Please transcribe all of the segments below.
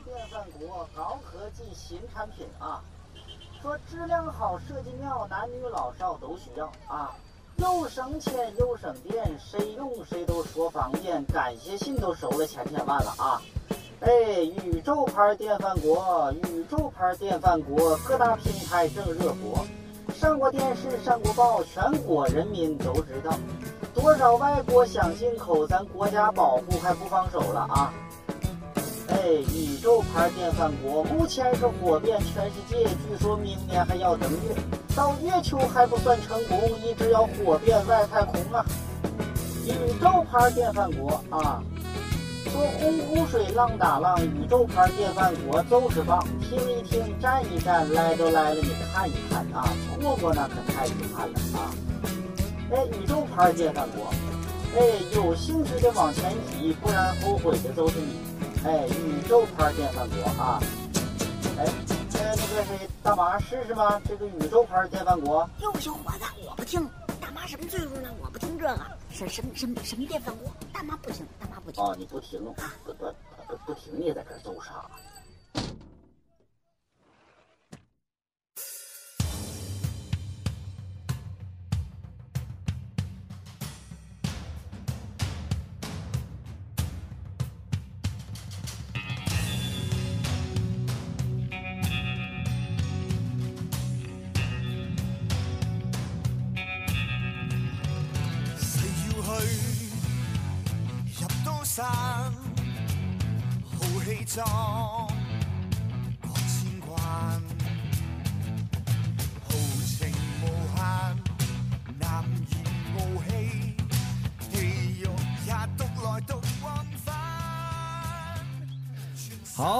电饭锅高科技新产品啊！说质量好、设计妙，男女老少都需要啊！又省钱又省电，谁用谁都说方便，感谢信都收了千千万了啊！哎，宇宙牌电饭锅，宇宙牌电饭锅，各大平台正热播，上过电视，上过报，全国人民都知道。多少外国想进口，咱国家保护还不放手了啊！哎，宇宙牌电饭锅目前是火遍全世界，据说明年还要登月，到月球还不算成功，一直要火遍外太空啊！宇宙牌电饭锅啊！说洪湖水浪打浪，宇宙牌电饭锅就是棒，听一听，站一站，来都来了，你看一看啊，错过那可太遗憾了啊！哎，宇宙牌电饭锅，哎，有兴趣的往前挤，不然后悔的都是你。哎，宇宙牌电饭锅啊！哎，呃，那个谁，大妈试试吗？这个宇宙牌电饭锅。哟，小伙子，我不听。大妈什么岁数了？我不听这个。什什什什么电饭锅？大妈不听，大妈不听。哦，你不听，不不不不听，你也在这儿揍啥？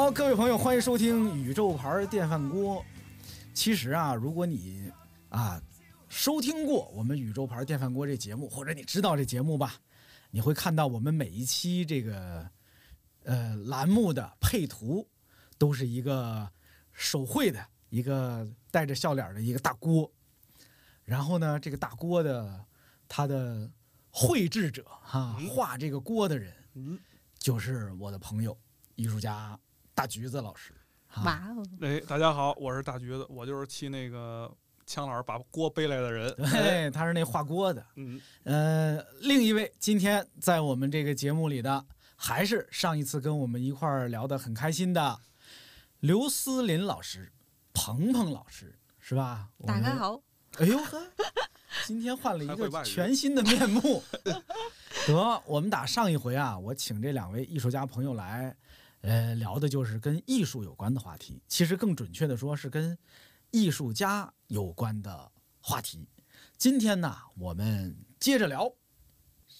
好，各位朋友，欢迎收听宇宙牌电饭锅。其实啊，如果你啊收听过我们宇宙牌电饭锅这节目，或者你知道这节目吧，你会看到我们每一期这个呃栏目的配图都是一个手绘的一个带着笑脸的一个大锅。然后呢，这个大锅的它的绘制者哈，画这个锅的人，就是我的朋友艺术家大橘子老师。哇哦！哎，大家好，我是大橘子，我就是替那个枪老师把锅背来的人。对，他是那画锅的。嗯，呃，另一位今天在我们这个节目里的，还是上一次跟我们一块儿聊得很开心的刘思林老师、鹏鹏老师，是吧？大家。好，哎呦呵，今天换了一个全新的面目。得，我们打上一回啊，我请这两位艺术家朋友来，呃，聊的就是跟艺术有关的话题。其实更准确的说，是跟艺术家有关的话题。今天呢，我们接着聊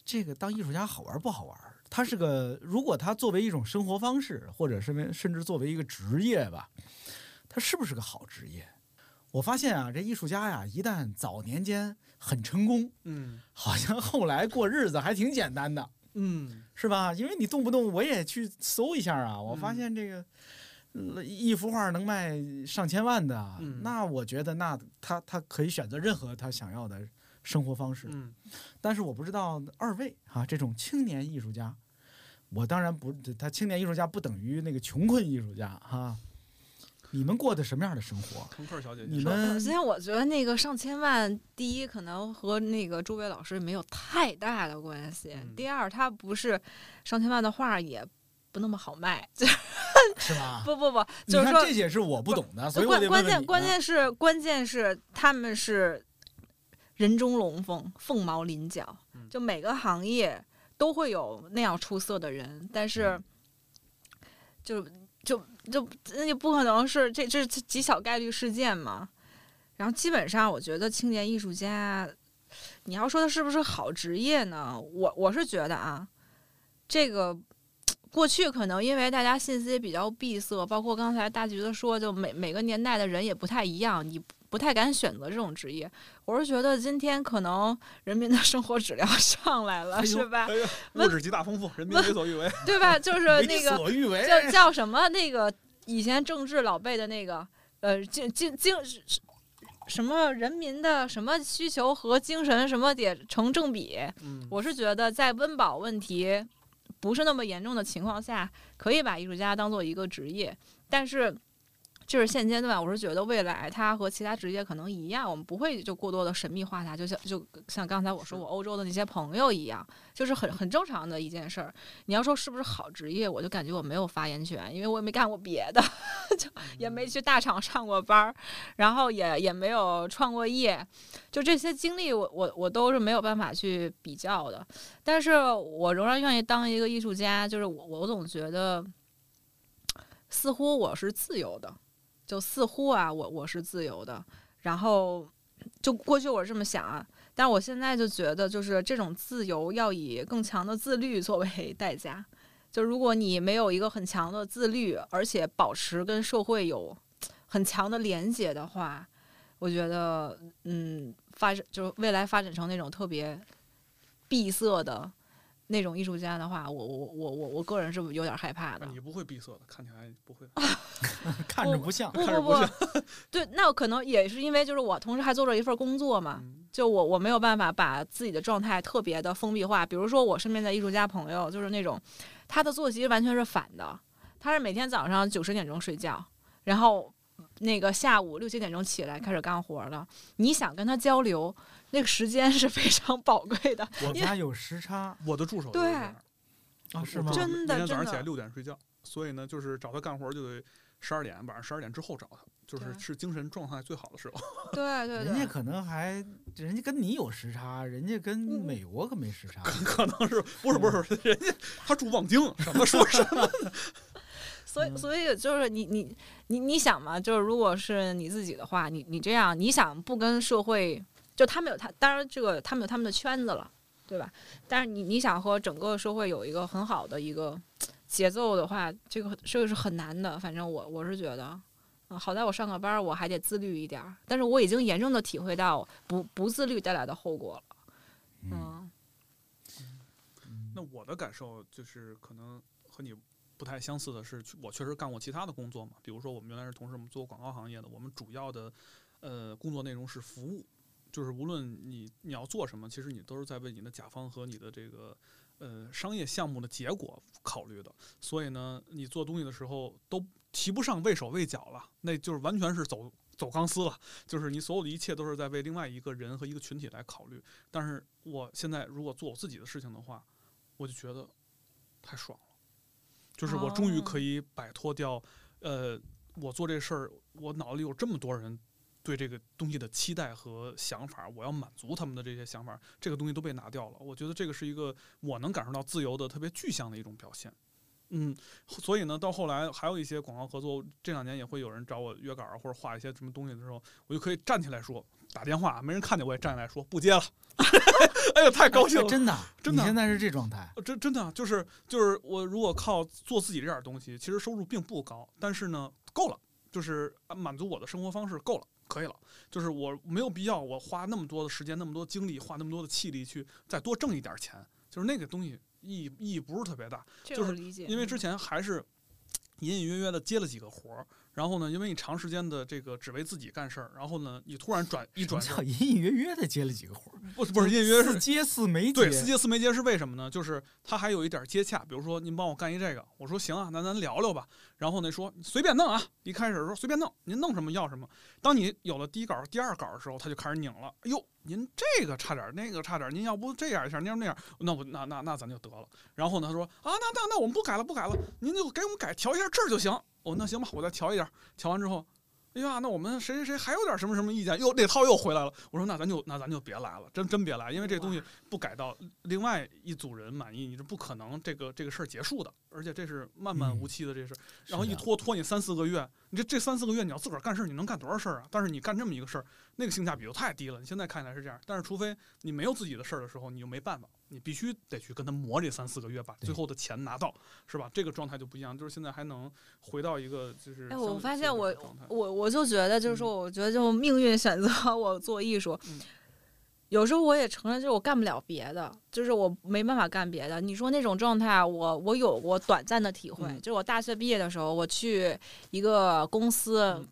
这个当艺术家好玩不好玩？它是个，如果它作为一种生活方式，或者是甚至作为一个职业吧，它是不是个好职业？我发现啊，这艺术家呀，一旦早年间很成功，嗯好像后来过日子还挺简单的，嗯，是吧？因为你动不动我也去搜一下啊，我发现这个、呃一幅画能卖上千万的，嗯。那我觉得那他他可以选择任何他想要的生活方式。嗯，但是我不知道二位啊，这种青年艺术家，我当然不，他青年艺术家不等于那个穷困艺术家哈、你们过的什么样的生活？腾克小姐姐，你们首先我觉得那个上千万，第一可能和那个诸位老师没有太大的关系，嗯第二他不是上千万的画也不那么好卖，是吗？不 不不，你就是说看这些是我不懂的，所以关关键关键是关键是他们是人中龙凤，凤毛麟角。嗯，就每个行业都会有那样出色的人，但是嗯。就就就那就不可能是这这是极小概率事件嘛。然后基本上，我觉得青年艺术家，你要说他是不是好职业呢？我我是觉得啊，这个过去可能因为大家信息也比较闭塞，包括刚才大橘子说，就每每个年代的人也不太一样，你不太敢选择这种职业。我是觉得今天可能人民的生活质量 上来了，哎是吧？哎，物质极大丰富，人民为所欲为。对吧？就是那个所欲为，叫 叫什么那个以前政治老辈的那个呃精精精什么人民的什么需求和精神什么得成正比。嗯，我是觉得在温饱问题不是那么严重的情况下，可以把艺术家当做一个职业，但是。就是现阶段，我是觉得未来它和其他职业可能一样，我们不会就过多的神秘化它，就像就像刚才我说我欧洲的那些朋友一样，就是很很正常的一件事儿。你要说是不是好职业，我就感觉我没有发言权，因为我也没干过别的，就也没去大厂上过班儿，然后也也没有创过业，就这些经历，我我我都是没有办法去比较的。但是我仍然愿意当一个艺术家，就是我我总觉得，似乎我是自由的。就似乎啊，我我是自由的，然后就过去我是这么想啊，但我现在就觉得，就是这种自由要以更强的自律作为代价。就如果你没有一个很强的自律，而且保持跟社会有很强的连接的话，我觉得，嗯，发展就是未来发展成那种特别闭塞的。那种艺术家的话，我我我我我个人是有点害怕的。你不会闭塞的，看起来不会，看着不像，不不不，对，那可能也是因为就是我同时还做着一份工作嘛，就我我没有办法把自己的状态特别的封闭化。比如说我身边的艺术家朋友，就是那种他的作息完全是反的，他是每天早上九十点钟睡觉，然后那个下午六七点钟起来开始干活了。你想跟他交流？那个时间是非常宝贵的。我家有时差，我的助手对啊，是吗？真的，每天早上起来六点睡觉，所以呢，就是找他干活就得十二点，晚上十二点之后找他，就是是精神状态最好的时候。对对，人家可能还，人家跟你有时差，人家跟美国可没时差，可 能是不是不是？人家他住望京，什么说什么。所以所以就是你你你你想嘛，就是如果是你自己的话，你你这样，你想不跟社会。就他们有他，当然这个他们有他们的圈子了，对吧？但是你你想和整个社会有一个很好的一个节奏的话，这个这个是很难的。反正我我是觉得，嗯，好在我上个班我还得自律一点儿，但是我已经严重的体会到不不自律带来的后果了。嗯，那我的感受就是可能和你不太相似的是，我确实干过其他的工作嘛，比如说我们原来是同事，我们做广告行业的，我们主要的呃工作内容是服务。就是无论你你要做什么，其实你都是在为你的甲方和你的这个呃商业项目的结果考虑的。所以呢，你做东西的时候都提不上畏手畏脚了，那就是完全是走走钢丝了。就是你所有的一切都是在为另外一个人和一个群体来考虑。但是我现在如果做我自己的事情的话，我就觉得太爽了。就是我终于可以摆脱掉，呃，我做这事儿，我脑子里有这么多人。对这个东西的期待和想法，我要满足他们的这些想法，这个东西都被拿掉了。我觉得这个是一个我能感受到自由的特别具象的一种表现。嗯，所以呢，到后来还有一些广告合作，这两年也会有人找我约稿或者画一些什么东西的时候，我就可以站起来说，打电话没人看见我也站起来说不接了。哎呀，太高兴了！真的，真的，现在是这状态。真真的就是就是我如果靠做自己这点东西，其实收入并不高，但是呢，够了，就是满足我的生活方式够了。可以了，就是我没有必要我花那么多的时间、那么多精力、花那么多的气力去再多挣一点钱，就是那个东西意义意义不是特别大，就是因为之前还是隐隐约约的接了几个活儿。然后呢？因为你长时间的这个只为自己干事儿，然后呢，你突然转一转，隐隐约约的接了几个活儿，不是不是隐隐约约是接四没接，对，四接四没接是为什么呢？就是他还有一点接洽，比如说您帮我干一这个，我说行啊，那咱聊聊吧。然后呢说随便弄啊，一开始说随便弄，您弄什么要什么。当你有了第一稿、第二稿的时候，他就开始拧了。哎呦，您这个差点，那个差点，您要不这样一下，您要那样，那我那那那咱就得了。然后呢，他说啊，那那那我们不改了，不改了，您就给我们改调一下这儿就行。哦，那行吧，我再调一下，调完之后。哎呀，那我们谁谁谁还有点什么什么意见？又那套又回来了。我说那咱就那咱就别来了，真真别来，因为这东西不改到另外一组人满意，你是不可能这个这个事儿结束的。而且这是漫漫无期的这事，然后一拖拖你三四个月，你这这三四个月你要自个儿干事儿，你能干多少事儿啊？但是你干这么一个事儿，那个性价比就太低了。你现在看起来是这样，但是除非你没有自己的事儿的时候，你就没办法，你必须得去跟他磨这三四个月，把最后的钱拿到，是吧？这个状态就不一样。就是现在还能回到一个就是，哎，我发现我我我就觉得就是说，我觉得就命运选择 我做艺术。有时候我也承认，就是我干不了别的，就是我没办法干别的。你说那种状态，我我有过短暂的体会，就是我大学毕业的时候，我去一个公司，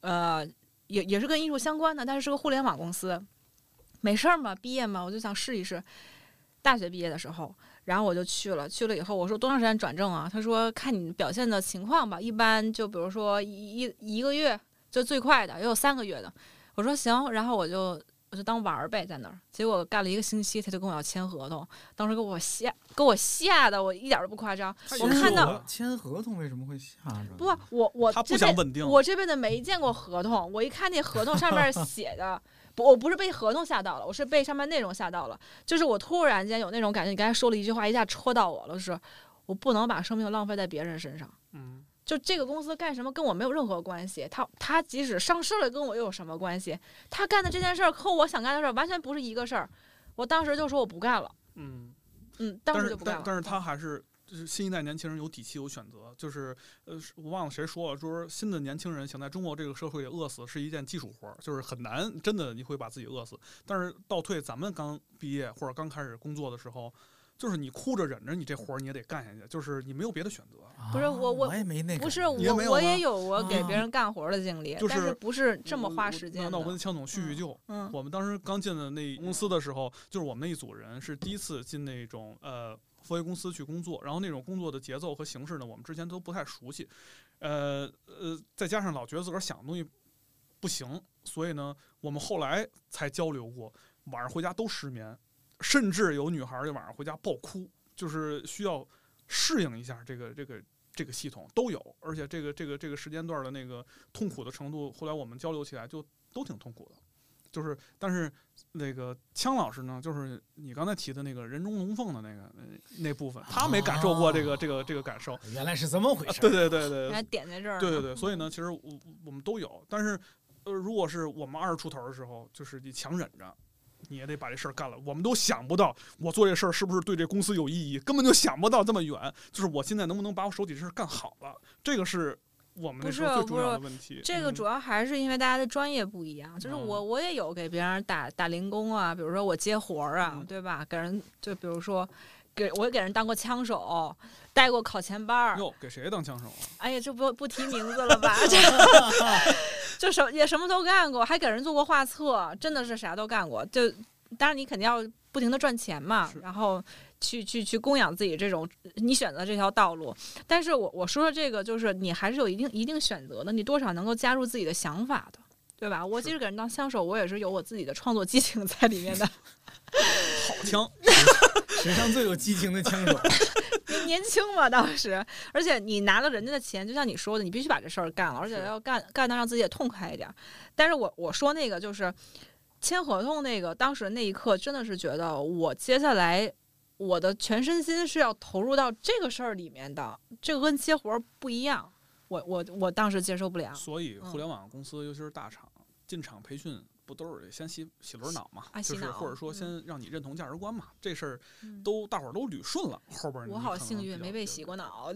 呃，也也是跟艺术相关的，但是是个互联网公司，没事儿嘛，毕业嘛，我就想试一试。大学毕业的时候，然后我就去了，去了以后我说多长时间转正啊？他说看你表现的情况吧，一般就比如说一一一个月就最快的，也有三个月的。我说行，然后我就我就当玩儿呗，在那儿。结果干了一个星期，他就跟我要签合同，当时给我吓，给我吓的，我一点都不夸张。我看到签合同为什么会吓着？不，我我他不想稳定，我这辈子没见过合同，我一看那合同上面 写的，不，我不是被合同吓到了，我是被上面内容吓到了。就是我突然间有那种感觉，你刚才说了一句话，一下戳到我了，就是我不能把生命浪费在别人身上。嗯，就这个公司干什么跟我没有任何关系，他他即使上市了跟我又有什么关系？他干的这件事儿和我想干的事儿完全不是一个事儿。我当时就说我不干了，嗯，嗯，当时就不干了。但但是他还是新一代年轻人有底气有选择，就是呃是我忘了谁说了，说新的年轻人想在中国这个社会里饿死是一件技术活儿，就是很难，真的你会把自己饿死。但是倒退咱们刚毕业或者刚开始工作的时候。就是你哭着忍着，你这活儿你也得干下去，就是你没有别的选择。啊不是我我我也没那不是我我也有我给啊别人干活的经历，就是但是不是这么花时间。那那我跟枪总叙叙旧，嗯我们当时刚进的那公司的时候，就是我们那一组人是第一次进那种呃佛业公司去工作，然后那种工作的节奏和形式呢，我们之前都不太熟悉，呃呃，再加上老觉得自个儿想的东西不行，所以呢，我们后来才交流过，晚上回家都失眠，甚至有女孩儿就晚上回家爆哭，就是需要适应一下这个这个。这个系统都有，而且这个这个这个时间段的那个痛苦的程度，后来我们交流起来就都挺痛苦的。就是，但是那个枪老师呢，就是你刚才提的那个人中龙凤的那个那那部分，他没感受过这个、这个这个感受。原来是这么回事儿。对对对对还点在这儿。对对对，所以呢，其实我我们都有，但是呃，如果是我们二十出头的时候，就是你强忍着。你也得把这事儿干了。我们都想不到，我做这事儿是不是对这公司有意义，根本就想不到这么远。就是我现在能不能把我手底这事儿干好了，这个是我们那不时候最重要是不是的问题。嗯这个主要还是因为大家的专业不一样，就是嗯我我也有给别人打打零工啊，比如说我接活儿啊，嗯对吧？给人就比如说给我给人当过枪手，带过考前班儿。哟，给谁当枪手啊？哎呀，这不不提名字了吧？这 就什也什么都干过，还给人做过画册，真的是啥都干过。就当然你肯定要不停的赚钱嘛，然后去去去供养自己这种你选择这条道路。但是我我说的这个就是你还是有一定一定选择的，你多少能够加入自己的想法的。对吧？我是即使给人当枪手，我也是有我自己的创作激情在里面的。好枪，史上最有激情的枪手。年年轻嘛，当时，而且你拿了人家的钱，就像你说的，你必须把这事儿干了，而且要干干的让自己也痛快一点儿。但是我我说那个就是签合同那个，当时那一刻真的是觉得我接下来我的全身心是要投入到这个事儿里面的，这个跟接活儿不一样。我我我当时接受不了。所以嗯互联网公司，尤其是大厂，进厂培训不都是先洗洗轮脑嘛？啊洗脑就是或者说嗯先让你认同价值观嘛？这事儿嗯都大伙儿都捋顺了，后边我好幸运，没被洗过脑。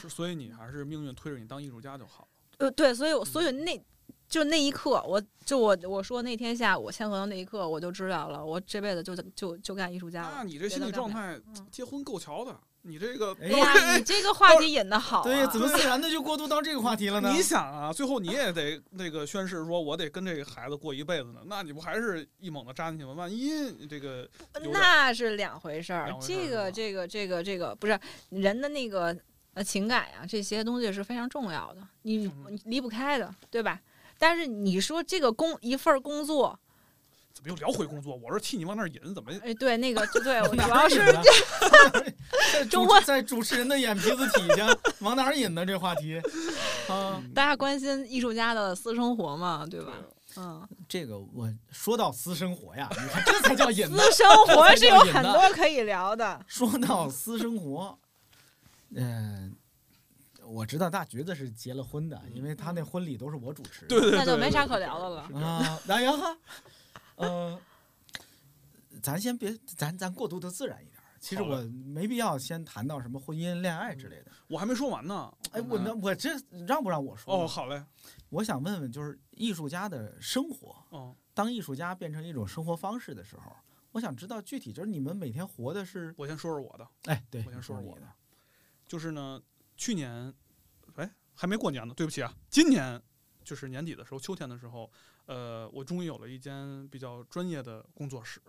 是所以你还是命运推着你当艺术家就好了。呃，对，所以我所以嗯那就那一刻，我就我我说那天下午签合同那一刻，我就知道了，我这辈子就就就干艺术家了。那你这心理状态嗯，结婚够瞧的。你这个，哎哎呀，你这个话题引的好、啊，对呀，怎么自然的就过渡到这个话题了呢？你想啊，最后你也得那个宣誓说，我得跟这个孩子过一辈子呢，那你不还是一猛子扎进去吗？万一这个那是两回事儿这个这个这个这个不是人的那个呃情感呀、这些东西是非常重要的，你离不开的，对吧？但是你说这个工一份工作，怎么又聊回工作？我是替你往那儿引，怎么？哎，对，那个就对 我主要是在主中国在主持人的眼皮子底下往哪儿引呢？这话题 啊，大家关心艺术家的私生活嘛，对吧？嗯，这个我说到私生活呀，你看这才叫引。私生活是有很多可以聊的。说到私生活，嗯、我知道大橘子是结了婚的，因为他那婚礼都是我主持的。对对对，那就没啥可聊的了。啊，那呀哈，嗯，咱先别，咱咱过渡的自然一点。其实我没必要先谈到什么婚姻、恋爱之类的。我还没说完呢。哎，我那我这让不让我说？哦，，好嘞，我想问问，就是艺术家的生活，哦，当艺术家变成一种生活方式的时候，我想知道具体就是你们每天活的是，我先说说我的，哎，对，我先说说我的，就是呢，去年，哎，还没过年呢，对不起啊，今年就是年底的时候，秋天的时候，呃，我终于有了一间比较专业的工作室，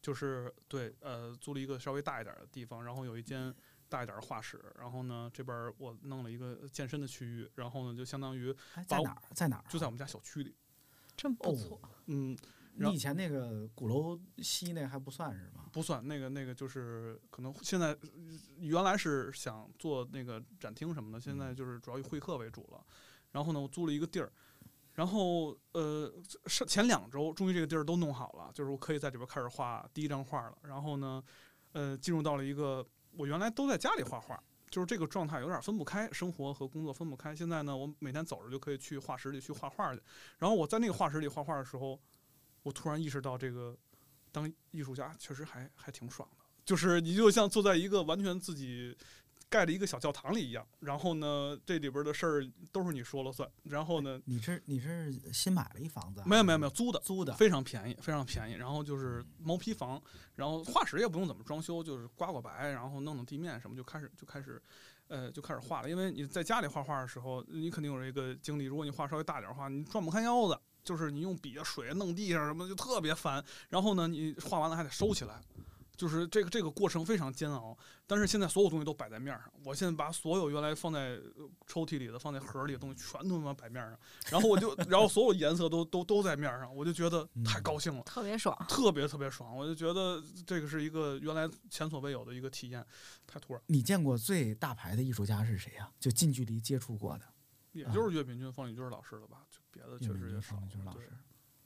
就是对，呃，租了一个稍微大一点的地方，然后有一间大一点的画室，然后呢，这边儿我弄了一个健身的区域，然后呢，就相当于在哪儿？在哪儿啊？就在我们家小区里，真不错。嗯，然你以前那个鼓楼西那还不算是吗？不算那个那个就是可能现在呃原来是想做那个展厅什么的，现在就是主要以会客为主了。然后呢，我租了一个地儿，然后呃是前两周终于这个地儿都弄好了，就是我可以在里边开始画第一张画了。然后呢，呃进入到了一个我原来都在家里画画。就是这个状态有点分不开，生活和工作分不开。现在呢，我每天走着就可以去画室里去画画去。然后我在那个画室里画画的时候，我突然意识到，这个当艺术家确实还还挺爽的。就是你就像坐在一个完全自己盖了一个小教堂里一样，然后呢，这里边的事儿都是你说了算。然后呢，你是你是新买了一房子？没有没有没有，租的，租的。非常便宜，非常便宜。然后就是毛坯房，然后画室也不用怎么装修，就是刮刮白，然后弄弄地面什么，就开始就开始，呃，就开始画了。因为你在家里画画的时候，你肯定有这个经历。如果你画稍微大点儿的话，你转不开腰子，就是你用笔啊、水啊弄地上什么，就特别烦。然后呢，你画完了还得收起来。就是这个这个过程非常煎熬，但是现在所有东西都摆在面上。我现在把所有原来放在呃抽屉里的、放在盒里的东西全都他妈摆面上，然后我就，然后所有颜色都都都在面上，我就觉得太高兴了，特别爽。特别特别爽。我就觉得这个是一个原来前所未有的一个体验，太突然。你见过最大牌的艺术家是谁呀、就近距离接触过的。也就是岳炳军、方礼军老师了吧？就别的确实也少军方。军老师，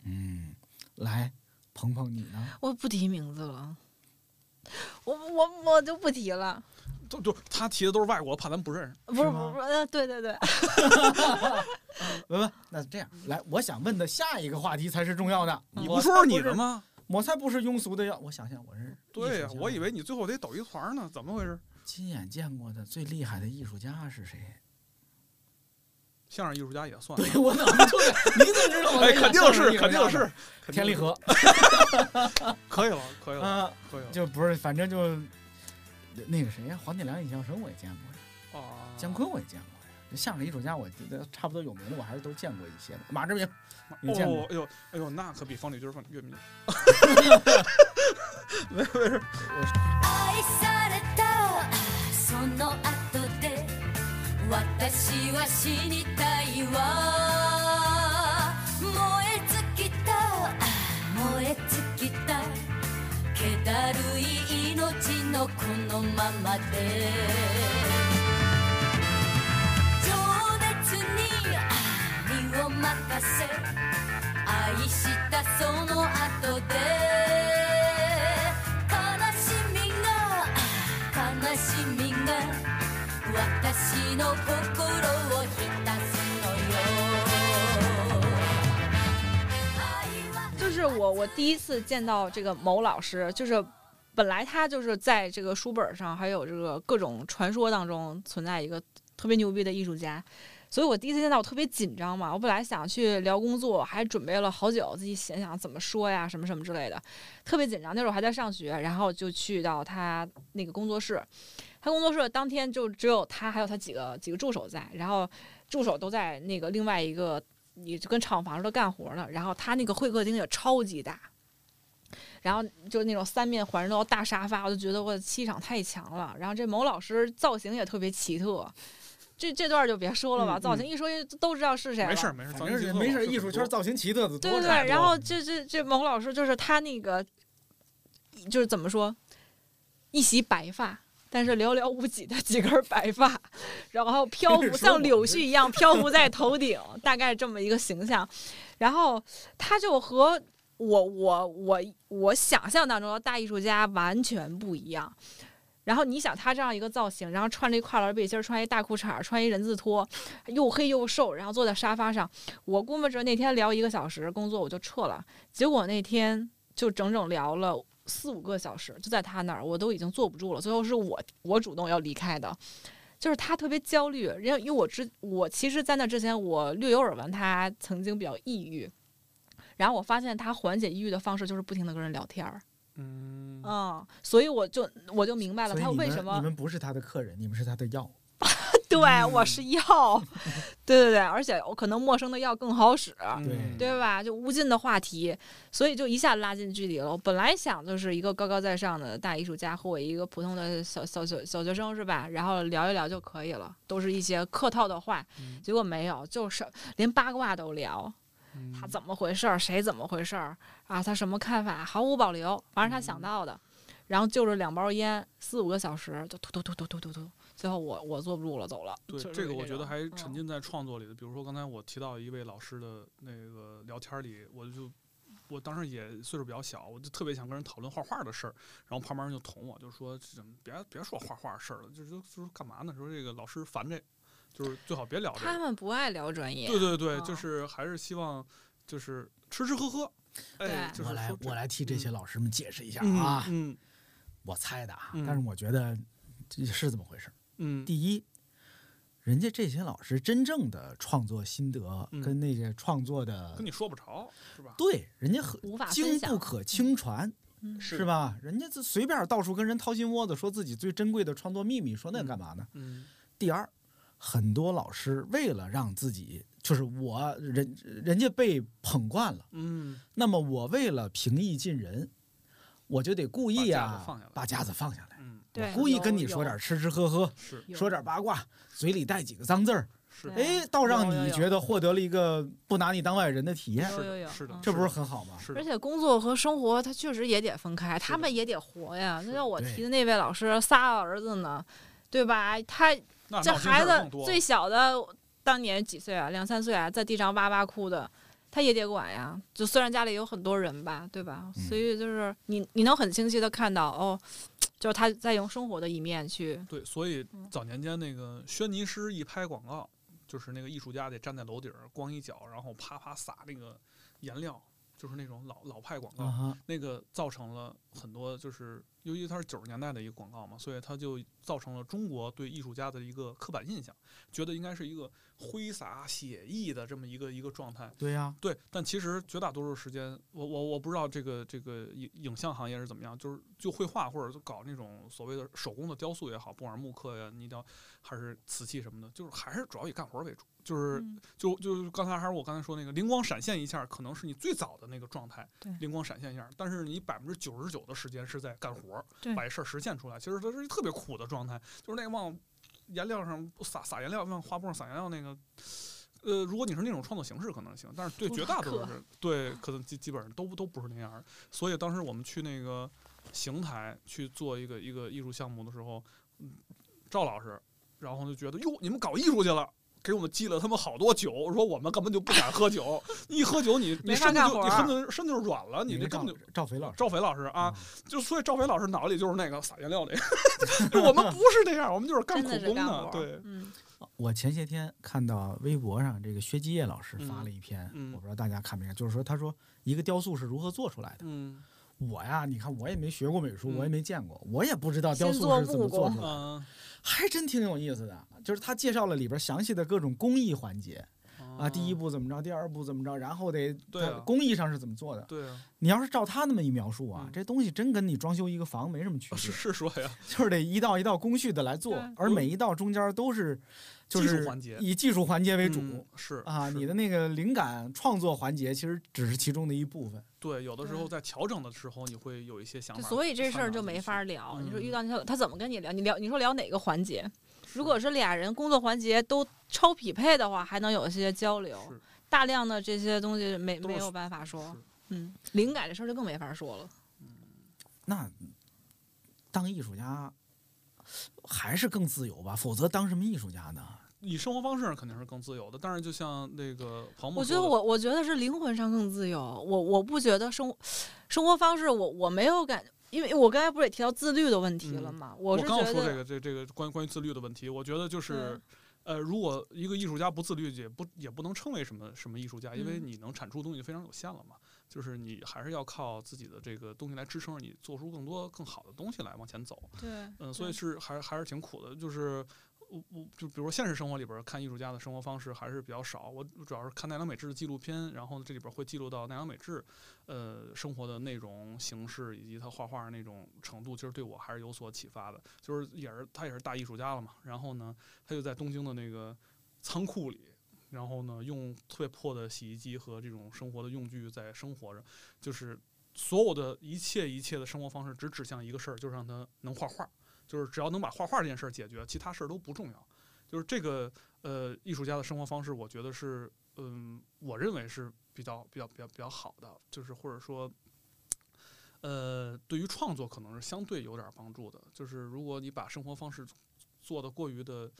嗯，来，鹏鹏你呢？我不提名字了，我我我就不提了。就就他提的都是外国，怕咱不认识。不是是不是，呃，对对对，文文，那这样来，我想问的下一个话题才是重要的。你不说是你？的吗？我才不是庸俗的要，我想想，我是对呀、我以为你最后得抖一团呢，怎么回事？亲眼见过的最厉害的艺术家是谁？相声艺术家也算。对我怎么就你怎么知道我哎，在讲肯定是，相声艺术肯定是家呢，肯定是，天理河可以了，可以了，啊，可以了。就不是，反正就那个谁呀，黄铁良、尹笑生我也见过呀，啊，姜昆我也见过呀。这相声艺术家，我觉得差不多有名的，我还是都见过一些的。马志明，你见过哦，哎呦，哎呦，那可比方力军、方岳明。愛されたその後で 私は死にたいわ。燃え尽きた。燃え尽きた。気だるい命のこのままで。情熱に身を任せ。愛したその後で。就是我我第一次见到这个某老师，就是本来他就是在这个书本上，还有这个各种传说当中存在一个特别牛逼的艺术家，所以我第一次见到我特别紧张嘛。我本来想去聊工作，还准备了好久，自己想想怎么说呀，什么什么之类的，特别紧张。那时候还在上学，然后就去到他那个工作室。他工作室当天就只有他还有他几个几个助手在，然后助手都在那个另外一个你就跟厂房似的干活呢。然后他那个会客厅也超级大，然后就那种三面环绕大沙发，我就觉得我的气场太强了。然后这某老师造型也特别奇特，这这段就别说了吧，造型一说都知道是谁了。没事儿没事儿，反正没事，艺术圈造型奇特的对对对，然后这这这某老师就是他那个，就是怎么说，一袭白发，但是寥寥无几的几根白发，然后漂浮像柳絮一样漂浮在头顶，大概这么一个形象。然后他就和我我我我想象当中的大艺术家完全不一样。然后你想他这样一个造型，然后穿着一跨栏背心儿，穿一大裤衩，穿一人字拖，又黑又瘦，然后坐在沙发上，我估摸着那天聊一个小时工作我就撤了，结果那天就整整聊了四五个小时，就在他那儿，我都已经坐不住了，最后是我我主动要离开的。就是他特别焦虑，因为因为我之我其实，在那之前我略有耳闻，他曾经比较抑郁，然后我发现他缓解抑郁的方式就是不停的跟人聊天儿，嗯，嗯，所以我就我就明白了他为什么你们不是他的客人，你们是他的药。对对，我是药，对对对，而且我可能陌生的药更好使，嗯对吧？就无尽的话题，所以就一下拉近距离了。我本来想就是一个高高在上的大艺术家和我一个普通的小小小小学生是吧？然后聊一聊就可以了，都是一些客套的话。嗯结果没有，就是连八卦都聊，嗯他怎么回事儿，谁怎么回事儿啊？他什么看法，毫无保留，反正他想到的。然后就着两包烟，四五个小时就突突突突突突突，最后我我坐不住了，走了。对这个，我觉得还沉嗯浸在创作里的。比如说刚才我提到一位老师的那个聊天里，我就我当时也岁数比较小，我就特别想跟人讨论画画的事儿，然后旁边人就捅我，就说这别别说画画的事儿了，就是就是干嘛呢？说这个老师烦这，就是最好别聊这个。他们不爱聊专业。对对对，嗯就是还是希望就是吃吃喝喝，哎，就是我来我来替这些嗯老师们解释一下嗯啊，嗯我猜的啊，嗯但是我觉得这是这么回事儿。嗯第一，人家这些老师真正的创作心得嗯跟那些创作的跟你说不着是吧？对，人家很无法经不可轻传，嗯是吧？人家这随便到处跟人掏心窝子，说自己最珍贵的创作秘密，说那干嘛呢？嗯第二，很多老师为了让自己，就是我人人家被捧惯了，嗯那么我为了平易近人，我就得故意啊把架子放下来，故意跟你说点吃吃喝喝，是说点八卦，嘴里带几个脏字儿，是哎，倒让你觉得获得了一个不拿你当外人的体验，是的嗯这不是很好吗？是而且工作和生活，他确实也得分开，他们也得活呀。那是像我提的那位老师，仨儿子呢，对吧？他这孩子最小的当年几岁啊？两三岁啊，在地上哇哇哭的，他也得管呀。就虽然家里有很多人吧，对吧？嗯所以就是你你能很清晰的看到，哦，就是他在用生活的一面去，对，所以嗯早年间那个轩尼诗一拍广告，就是那个艺术家得站在楼顶儿光一脚，然后啪啪撒那个颜料，就是那种老老派广告，啊，那个造成了很多就是由于它是九十年代的一个广告嘛，所以它就造成了中国对艺术家的一个刻板印象，觉得应该是一个挥洒写意的这么一个一个状态。对呀，对，但其实绝大多数时间，我我我不知道这个这个影影像行业是怎么样，就是就绘画或者就搞那种所谓的手工的雕塑也好，不管是木刻呀、泥雕还是瓷器什么的，就是还是主要以干活为主。就是嗯就就刚才还是我刚才说那个灵光闪现一下，可能是你最早的那个状态对，灵光闪现一下，但是你百分之九十九的时间是在干活儿，对把这事儿实现出来。其实它是一特别苦的状态，就是那个往颜料上撒撒颜料，往画布上撒颜料那个。呃，如果你是那种创作形式可能行，但是对绝大多数人，对可能基基本上都都不是那样儿。所以当时我们去那个邢台去做一个一个艺术项目的时候，嗯，赵老师，然后就觉得哟，你们搞艺术去了。给我们寄了他们好多酒，说我们根本就不敢喝酒，一喝酒你你身子就你身子身子就软了，你这根本就赵肥老师赵肥老师啊，啊，就所以赵肥老师脑子里就是那个撒颜料那个，就我们不是这样，我们就是干苦工的。对，嗯，我前些天看到微博上这个薛基业老师发嗯了一篇，嗯我不知道大家看没看，就是说他说一个雕塑是如何做出来的。嗯我呀，你看我也没学过美术，嗯我也没见过，我也不知道雕塑是怎么做出来的，嗯还真挺有意思的。就是他介绍了里边详细的各种工艺环节啊，第一步，怎么着，第二步怎么着，然后得对啊工艺上是怎么做的。对啊，你要是照他那么一描述啊嗯，这东西真跟你装修一个房没什么区别，是说呀，就是得一道一道工序的来做，而每一道中间都是就技术是环节以技术环节为主。嗯是啊，是你的那个灵感创作环节其实只是其中的一部分。对，有的时候在调整的时候，你会有一些想法，所以这事儿就没法聊。你说遇嗯到他他怎么跟你聊？你聊你说聊哪个环节？如果是俩人工作环节都超匹配的话，还能有一些交流。大量的这些东西没没有办法说。嗯，灵感这事儿就更没法说了。那当艺术家还是更自由吧，否则当什么艺术家呢？以生活方式上肯定是更自由的，但是就像那个庞博我觉，得我我觉得是灵魂上更自由。我我不觉得生生活方式我我没有感，因为我刚才不是也提到自律的问题了嗯吗？我刚要说这个这这个关于关于自律的问题，我觉得就是。呃，如果一个艺术家不自律，也不也不能称为什么什么艺术家，因为嗯你能产出的东西非常有限了嘛。就是你还是要靠自己的这个东西来支撑着你，做出更多更好的东西来往前走。对，嗯，所以是还还是挺苦的。就是我我就比如说现实生活里边看艺术家的生活方式还是比较少，我主要是看奈良美智的纪录片，然后这里边会记录到奈良美智，呃，生活的内容、形式以及他画画那种程度，其实对我还是有所启发的。就是也是他也是大艺术家了嘛，然后呢，他就在东京的那个仓库里，然后呢，用特别破的洗衣机和这种生活的用具在生活着，就是所有的一切一切的生活方式只指向一个事儿，就是让他能画画。就是只要能把画画这件事儿解决，其他事儿都不重要。就是这个呃，艺术家的生活方式，我觉得是嗯，我认为是比较比较比较比较好的，就是或者说，呃，对于创作可能是相对有点帮助的。就是如果你把生活方式做的过于的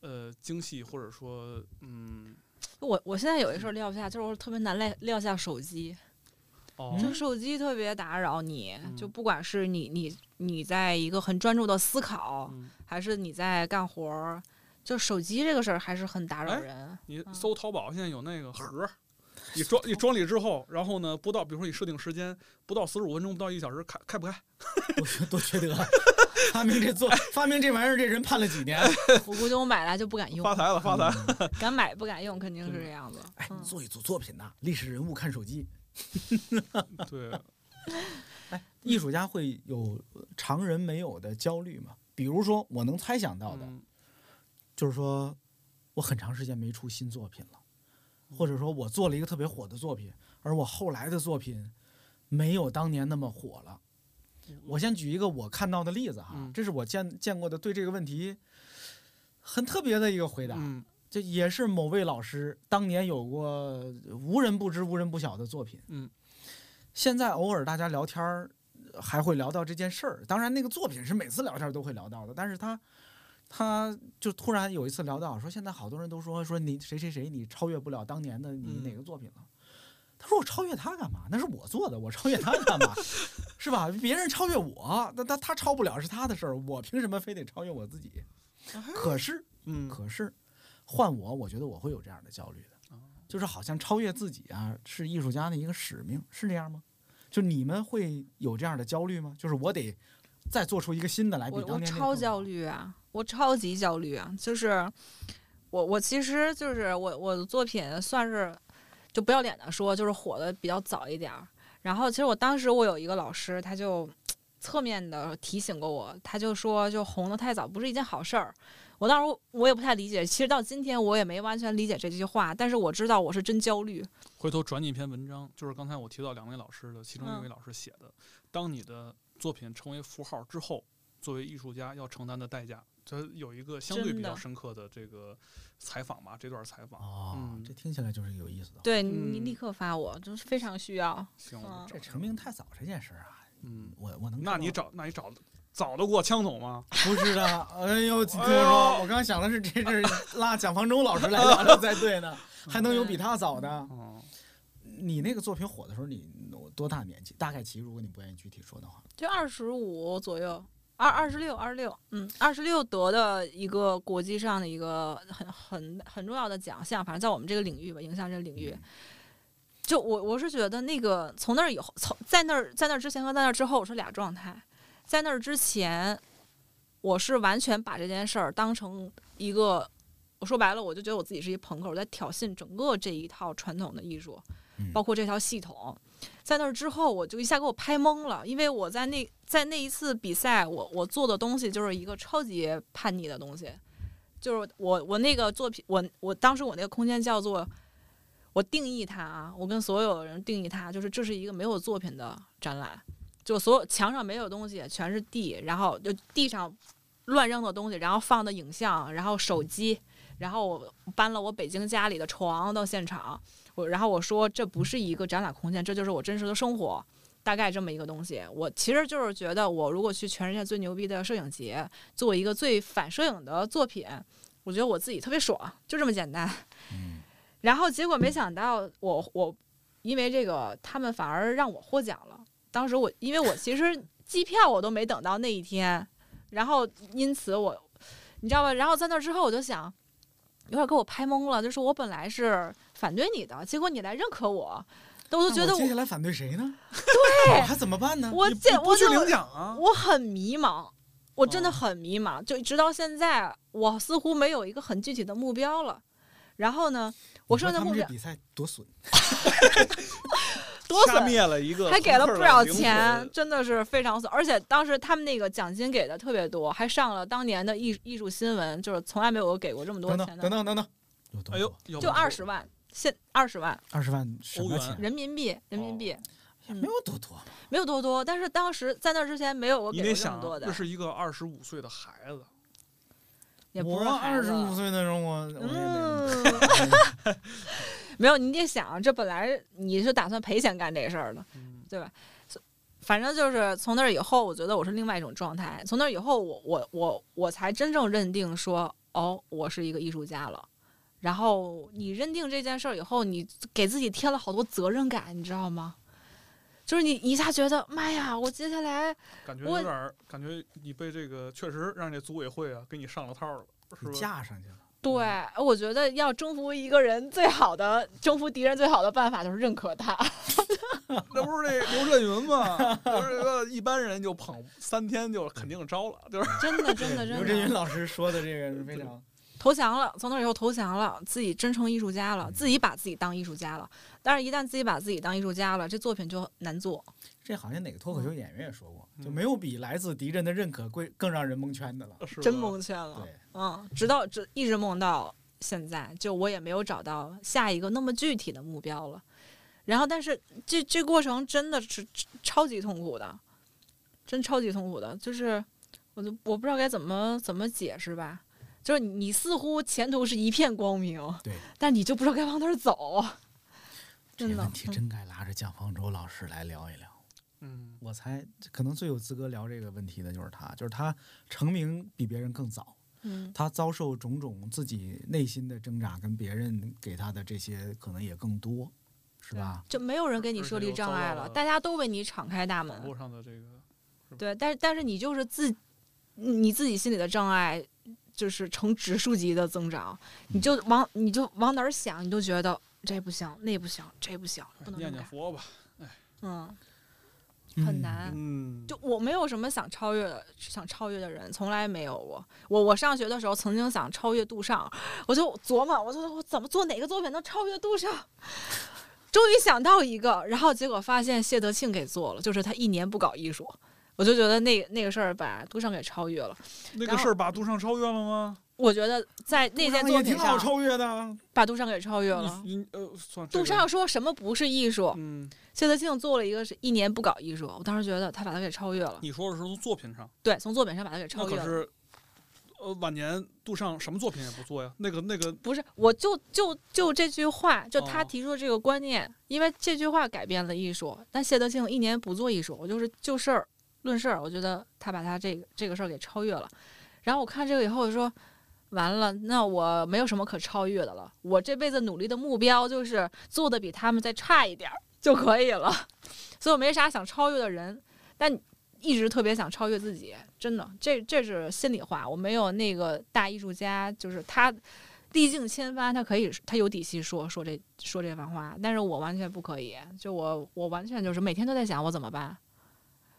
呃精细，或者说嗯我我现在有一事儿撂不下，就是我特别难撂撂下手机，哦就手机特别打扰你，嗯就不管是你你你在一个很专注的思考，嗯，还是你在干活儿，就手机这个事儿还是很打扰哎人。你嗯搜淘宝现在有那个盒儿。你装你装里之后，然后呢，不到，比如说你设定时间，不到四十五分钟，不到一个小时，开开不开？多缺多缺德！发明这做发明这玩意儿，这人判了几年？我估计我买来就不敢用，发财了，发财 敢买不敢用，肯定是这样子。哎，做一组作品呐，历史人物看手机。对，哎，艺术家会有常人没有的焦虑吗？比如说，我能猜想到的，嗯就是说我很长时间没出新作品了，或者说我做了一个特别火的作品，而我后来的作品没有当年那么火了。我先举一个我看到的例子哈，嗯这是我见见过的对这个问题很特别的一个回答。嗯这也是某位老师当年有过无人不知、无人不晓的作品。嗯，现在偶尔大家聊天儿还会聊到这件事儿。当然，那个作品是每次聊天都会聊到的，但是他他就突然有一次聊到说，现在好多人都说说你谁谁谁你超越不了当年的你嗯哪个作品了。他说：“我超越他干嘛？那是我做的，我超越他干嘛？是吧？别人超越我，那他他超不了是他的事儿，我凭什么非得超越我自己？可是嗯可是换我，我觉得我会有这样的焦虑的哦，就是好像超越自己啊，是艺术家的一个使命，是这样吗？就你们会有这样的焦虑吗？就是我得再做出一个新的来，比我我当年那个超焦。虑啊，我超级焦虑啊！就是我我其实就是我我的作品算是就不要脸的说，就是火的比较早一点儿。然后其实我当时我有一个老师，他就侧面的提醒过我，他就说就红的太早不是一件好事儿。我当时我也不太理解，其实到今天我也没完全理解这句话，但是我知道我是真焦虑。回头转你一篇文章，就是刚才我提到两位老师的，其中一嗯位老师写的，当你的作品成为符号之后，作为艺术家要承担的代价，这有一个相对比较深刻的这个采访吧，这段采访。哦嗯，这听起来就是有意思的。对你嗯立刻发我，就是非常需要。行，嗯这成名太早这件事儿啊，嗯，我我能那你找那你找找得过枪总吗？不是的？哎呦，听我哎呦说，我刚刚想的是这是拉蒋方舟老师来聊聊才对呢，还能有比他早的？哦，你那个作品火的时候，你多大年纪？大概其，如果你不愿意具体说的话。就二十五左右，二二十六，二十六，嗯，二十六得的一个国际上的一个很很很重要的奖项，反正在我们这个领域吧，影响这个领域。就我我是觉得那个从那儿以后，从在那儿在那儿之前和在那儿之后，我是俩状态。在那儿之前，我是完全把这件事儿当成一个，我说白了，我就觉得我自己是一朋克，我在挑衅整个这一套传统的艺术，嗯包括这套系统。在那儿之后，我就一下给我拍懵了，因为我在那在那一次比赛，我我做的东西就是一个超级叛逆的东西，就是我我那个作品，我我当时我那个空间叫做，我定义它啊，我跟所有人定义它，就是这是一个没有作品的展览，就所有墙上没有东西，全是地，然后就地上乱扔的东西，然后放的影像，然后手机，然后我搬了我北京家里的床到现场。我然后我说这不是一个展览空间，这就是我真实的生活，大概这么一个东西。我其实就是觉得，我如果去全世界最牛逼的摄影节做一个最反摄影的作品，我觉得我自己特别爽，就这么简单。嗯然后结果没想到我我因为这个，他们反而让我获奖了。当时我因为我其实机票我都没等到那一天，然后因此我你知道吧？然后在那之后我就想。有点给我拍懵了，就是我本来是反对你的，结果你来认可我，那我就觉得我我接下来反对谁呢？对，我还怎么办呢？我你见我去领奖啊？我很迷茫，我真的哦很迷茫，就直到现在，我似乎没有一个很具体的目标了。然后呢，我你说的目标比赛多损，多掐损，灭了一个还给了不少钱，真的是非常损。而且当时他们那个奖金给的特别多，还上了当年的艺艺术新闻，就是从来没有给过这么多等钱的，等等等等等，有多哎呦，就要不二十万，现二十万二十万什么欧元钱？人民币，人民币。也没有多多，没有多多，但是当时在那之前没有我你得给过这么想，多的这，是一个二十五岁的孩子，也不是我二十五岁那时候，我我也得嗯，没有，你得想，这本来你是打算赔钱干这事儿的，嗯，对吧？反正就是从那以后，我觉得我是另外一种状态。从那以后，我我我我才真正认定说，哦，我是一个艺术家了。然后你认定这件事儿以后，你给自己添了好多责任感，你知道吗？就是你一下觉得，妈呀，我接下来感觉我有点儿，感觉你被这个确实让这组委会啊给你上了套了，是吧？架上去了。对，我觉得要征服一个人，最好的征服敌人最好的办法就是认可他。那不是那刘震云吗？就是个一般人就捧三天就肯定招了，就是真的，真的，真的刘震云，老师说的这个是非常 投降了。从那以后投降了，自己真成艺术家了，自己把自己当艺术家了。但是，一旦自己把自己当艺术家了，这作品就难做。这好像哪个脱口秀演员也说过，就嗯没有比来自敌人的认可贵更让人蒙圈的了。真蒙圈了。对，嗯，直到直一直蒙到现在，就我也没有找到下一个那么具体的目标了。然后，但是这这过程真的是超级痛苦的，真超级痛苦的，就是我都我不知道该怎么怎么解释吧。就是你似乎前途是一片光明，对，但你就不知道该往哪儿走。真的这问，题嗯真该拉着蒋方舟老师来聊一聊。嗯，我猜可能最有资格聊这个问题的就是他，就是他成名比别人更早，嗯他遭受种种自己内心的挣扎，跟别人给他的这些可能也更多，是吧？就没有人给你设立障碍了，大家都为你敞开大门网。络上的这个对，但是但是你就是自你自己心里的障碍，就是呈指数级的增长，你就往你就往哪儿想，你都觉得这不行，那不行，这不行，不能这念么干。念佛吧，哎，嗯很难。嗯，就我没有什么想超越的，想超越的人，从来没有过。我我上学的时候曾经想超越杜尚，我就琢磨，我说我怎么做哪个作品能超越杜尚？终于想到一个，然后结果发现谢德庆给做了，就是他一年不搞艺术，我就觉得那那个事儿把杜尚给超越了。那个事儿把杜尚超越了吗？我觉得在那件作品上超越的。把杜尚给超越了。你你呃，算杜尚说什么不是艺术？嗯，谢德庆做了一个是一年不搞艺术，我当时觉得他把他给超越了。你说的是从作品上，对，从作品上把他给超越了。可是呃晚年杜尚什么作品也不做呀？那个那个不是，我就就就这句话，就他哦提出的这个观念，因为这句话改变了艺术。但谢德庆一年不做艺术，我就是就事儿论事儿，我觉得他把他这个这个事儿给超越了。然后我看这个以后，我说完了，那我没有什么可超越的了。我这辈子努力的目标就是做的比他们再差一点儿就可以了，所以我没啥想超越的人，但一直特别想超越自己，真的，这这是心里话。我没有那个大艺术家，就是他历尽千帆，他可以他有底气说说这说这番话，但是我完全不可以。就我我完全就是每天都在想我怎么办，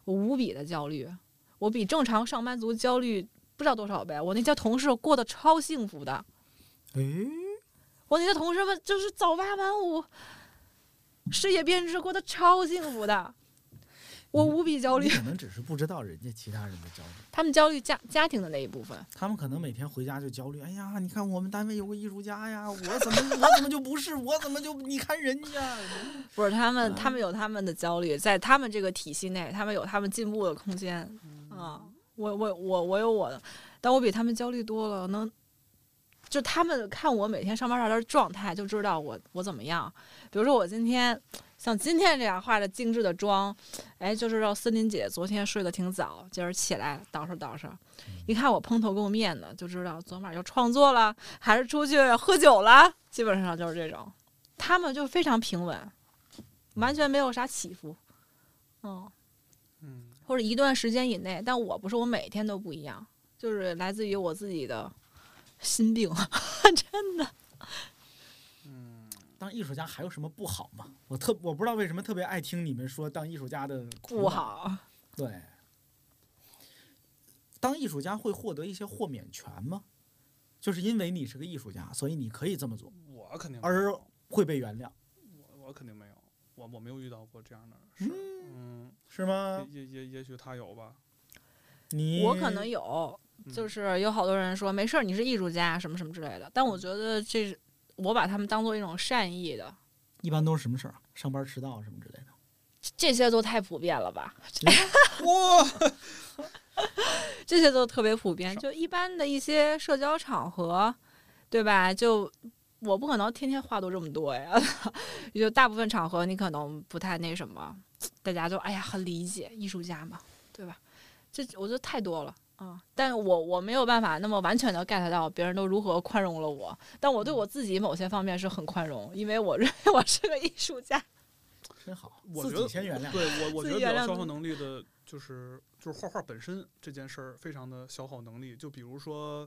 我无比的焦虑，我比正常上班族焦虑不知道多少倍。我那些同事过得超幸福的，哎，我那些同事们就是早八晚五，事业编制，过得超幸福的。我无比焦虑你，可能只是不知道人家其他人的焦虑，他们焦虑家家庭的那一部分。他们可能每天回家就焦虑。哎呀，你看我们单位有个艺术家呀，我怎么我怎么就不是？我怎么就你看人家？不是他们，他们有他们的焦虑，在他们这个体系内，他们有他们进步的空间啊。我我我我有我的，但我比他们焦虑多了。能，就他们看我每天上班上的状态，就知道我我怎么样。比如说我今天像今天这样化着精致的妆，哎，就知道森林姐昨天睡得挺早，今儿起来捯饬捯饬。一看我蓬头垢面的，就知道昨晚又创作了，还是出去喝酒了。基本上就是这种，他们就非常平稳。完全没有啥起伏，嗯，嗯或者一段时间以内，但我不是，我每天都不一样，就是来自于我自己的心病，真的。嗯，当艺术家还有什么不好吗？我特我不知道为什么特别爱听你们说当艺术家的。不好，对，当艺术家会获得一些豁免权吗？就是因为你是个艺术家，所以你可以这么做，我肯定而会被原谅，我我肯定没有，我我没有遇到过这样的事儿。嗯，是吗？也也也也许他有吧。你我可能有，嗯就是有好多人说没事儿，你是艺术家什么什么之类的，但我觉得这是我把他们当做一种善意的，一般都是什么事儿啊？上班迟到什么之类的。这些都太普遍了吧？哇，这些都特别普遍，就一般的一些社交场合，对吧？就我不可能天天话都这么多呀，就大部分场合你可能不太那什么，大家就哎呀很理解艺术家嘛，对吧？这我觉得太多了。啊、但我我没有办法那么完全的 get 到别人都如何宽容了我，但我对我自己某些方面是很宽容，因为我认为我是个艺术家。真好，我觉得己先原谅。对我 我觉得比较消耗能力的，就是就是画画本身这件事儿非常的消耗能力。就比如说，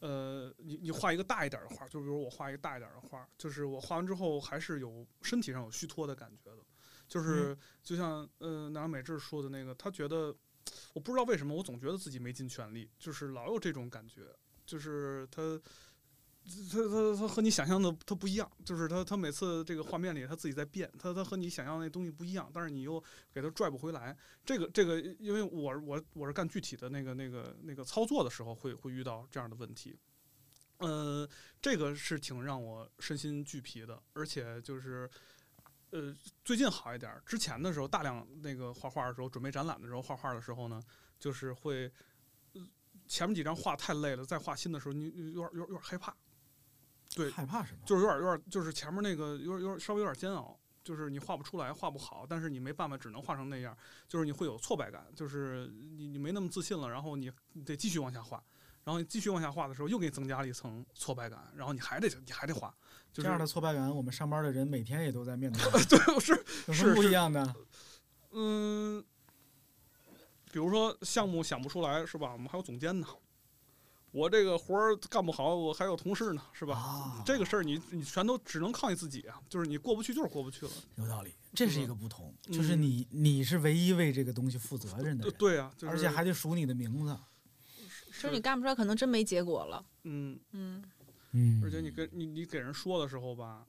呃，你你画一个大一点的画，就比如我画一个大一点的画，就是我画完之后还是有身体上有虚脱的感觉的。就是就像呃南美智说的那个，他觉得我不知道为什么我总觉得自己没尽全力，就是老有这种感觉，就是他。他他他和你想象的他不一样，就是他他每次这个画面里他自己在变，他他和你想象那东西不一样，但是你又给他拽不回来。这个这个，因为我我我是干具体的那个那个那个操作的时候会会遇到这样的问题，呃，这个是挺让我身心俱疲的，而且就是。呃，最近好一点。之前的时候，大量那个画画的时候，准备展览的时候，画画的时候呢，就是会，前面几张画太累了，再画新的时候，你有点有点有点害怕。对，害怕什么？就是有点有点，就是前面那个有点有点稍微有点煎熬，就是你画不出来，画不好，但是你没办法，只能画成那样，就是你会有挫败感，就是你你没那么自信了，然后你你得继续往下画，然后你继续往下画的时候，又给你增加了一层挫败感，然后你还得你还得画，就是这样的挫败感，我们上班的人每天也都在面对，对是 有什么不一样的？嗯，比如说项目想不出来是吧？我们还有总监呢，我这个活儿干不好，我还有同事呢，是吧？啊这个事儿你你全都只能靠你自己啊，就是你过不去就是过不去了。有道理，这是一个不同，嗯就是你你是唯一为这个东西负责任的人，对对啊，就是、而且还得数你的名字。就是你干不出来，可能真没结果了。嗯，嗯，嗯而且你跟你你给人说的时候吧，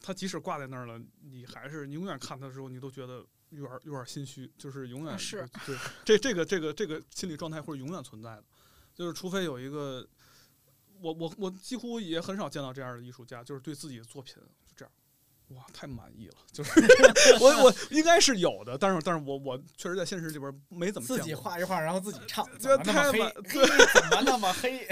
他即使挂在那儿了，你还是你永远看他的时候，你都觉得有点有点心虚，就是永远啊是对这这个这个这个心理状态会永远存在的，就是除非有一个，我我我几乎也很少见到这样的艺术家，就是对自己的作品就这样。哇，太满意了！就是 我我应该是有的，但是但是我我确实在现实里边没怎么自己。画一画，然后自己唱，这怎么那么黑？太满对怎么那么黑？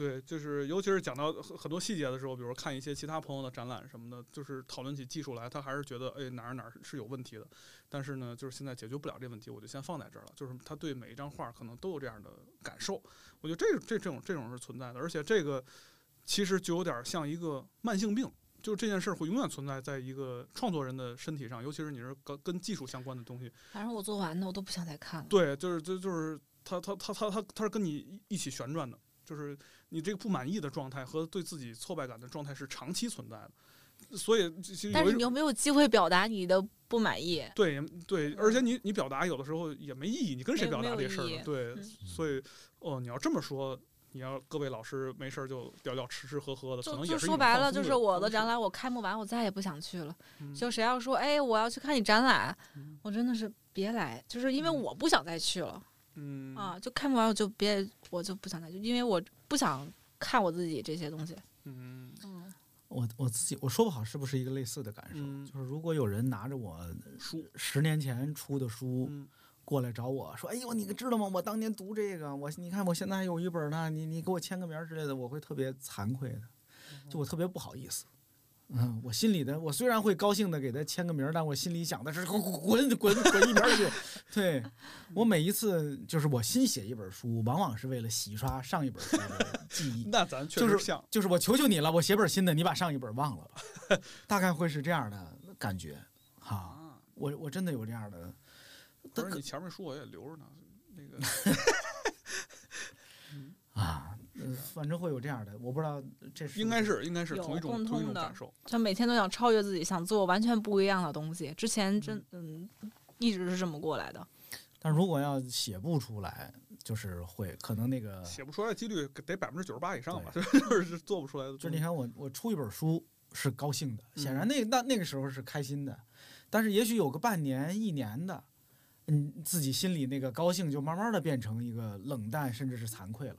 对，就是尤其是讲到很很多细节的时候，比如看一些其他朋友的展览什么的，就是讨论起技术来，他还是觉得哎哪儿哪儿是有问题的。但是呢，就是现在解决不了这问题，我就先放在这儿了。就是他对每一张画可能都有这样的感受，我觉得这这这种这种是存在的，而且这个其实就有点像一个慢性病。就这件事儿会永远存在在一个创作人的身体上，尤其是你是跟跟技术相关的东西。反正我做完的我都不想再看了。对，就是就就是他他他他他他是跟你一一起旋转的，就是你这个不满意的状态和对自己挫败感的状态是长期存在的，所以但是你又没有机会表达你的不满意。对对，而且你你表达有的时候也没意义，你跟谁表达这事儿呢？对，嗯所以哦，你要这么说。你要各位老师没事儿就聊聊吃吃喝喝的，可能也就是说白了，就是我的展览我开幕完，我再也不想去了。嗯就谁要说，哎，我要去看你展览嗯，我真的是别来，就是因为嗯我不想再去了嗯啊。就看不完我就别，我就不想再去，因为我不想看我自己这些东西。嗯嗯，我我自己我说不好是不是一个类似的感受，嗯就是如果有人拿着我书十年前出的书嗯过来找我说：“哎呦，你知道吗？我当年读这个，我你看我现在还有一本呢，你你给我签个名之类的，我会特别惭愧的，就我特别不好意思。嗯，我心里的我虽然会高兴的给他签个名，但我心里想的是滚滚滚滚一边去。对我每一次就是我新写一本书，往往是为了洗刷上一本书的记忆。那咱确就是实像，就是我求求你了，我写本新的，你把上一本忘了吧，大概会是这样的感觉哈。啊，我我真的有这样的，不是你前面书我也留着呢，那个 啊，呃反正会有这样的，我不知道这是应该是应该是有同一种共同一种通的感受。就每天都想超越自己，想做完全不一样的东西。之前真嗯，一直是这么过来的。但如果要写不出来，就是会可能那个，写不出来的几率得百分之九十八以上吧，就是做不出来的。就是你看我我出一本书是高兴的，显然嗯那那那个时候是开心的，但是也许有个半年一年的，嗯，自己心里那个高兴就慢慢的变成一个冷淡，甚至是惭愧了。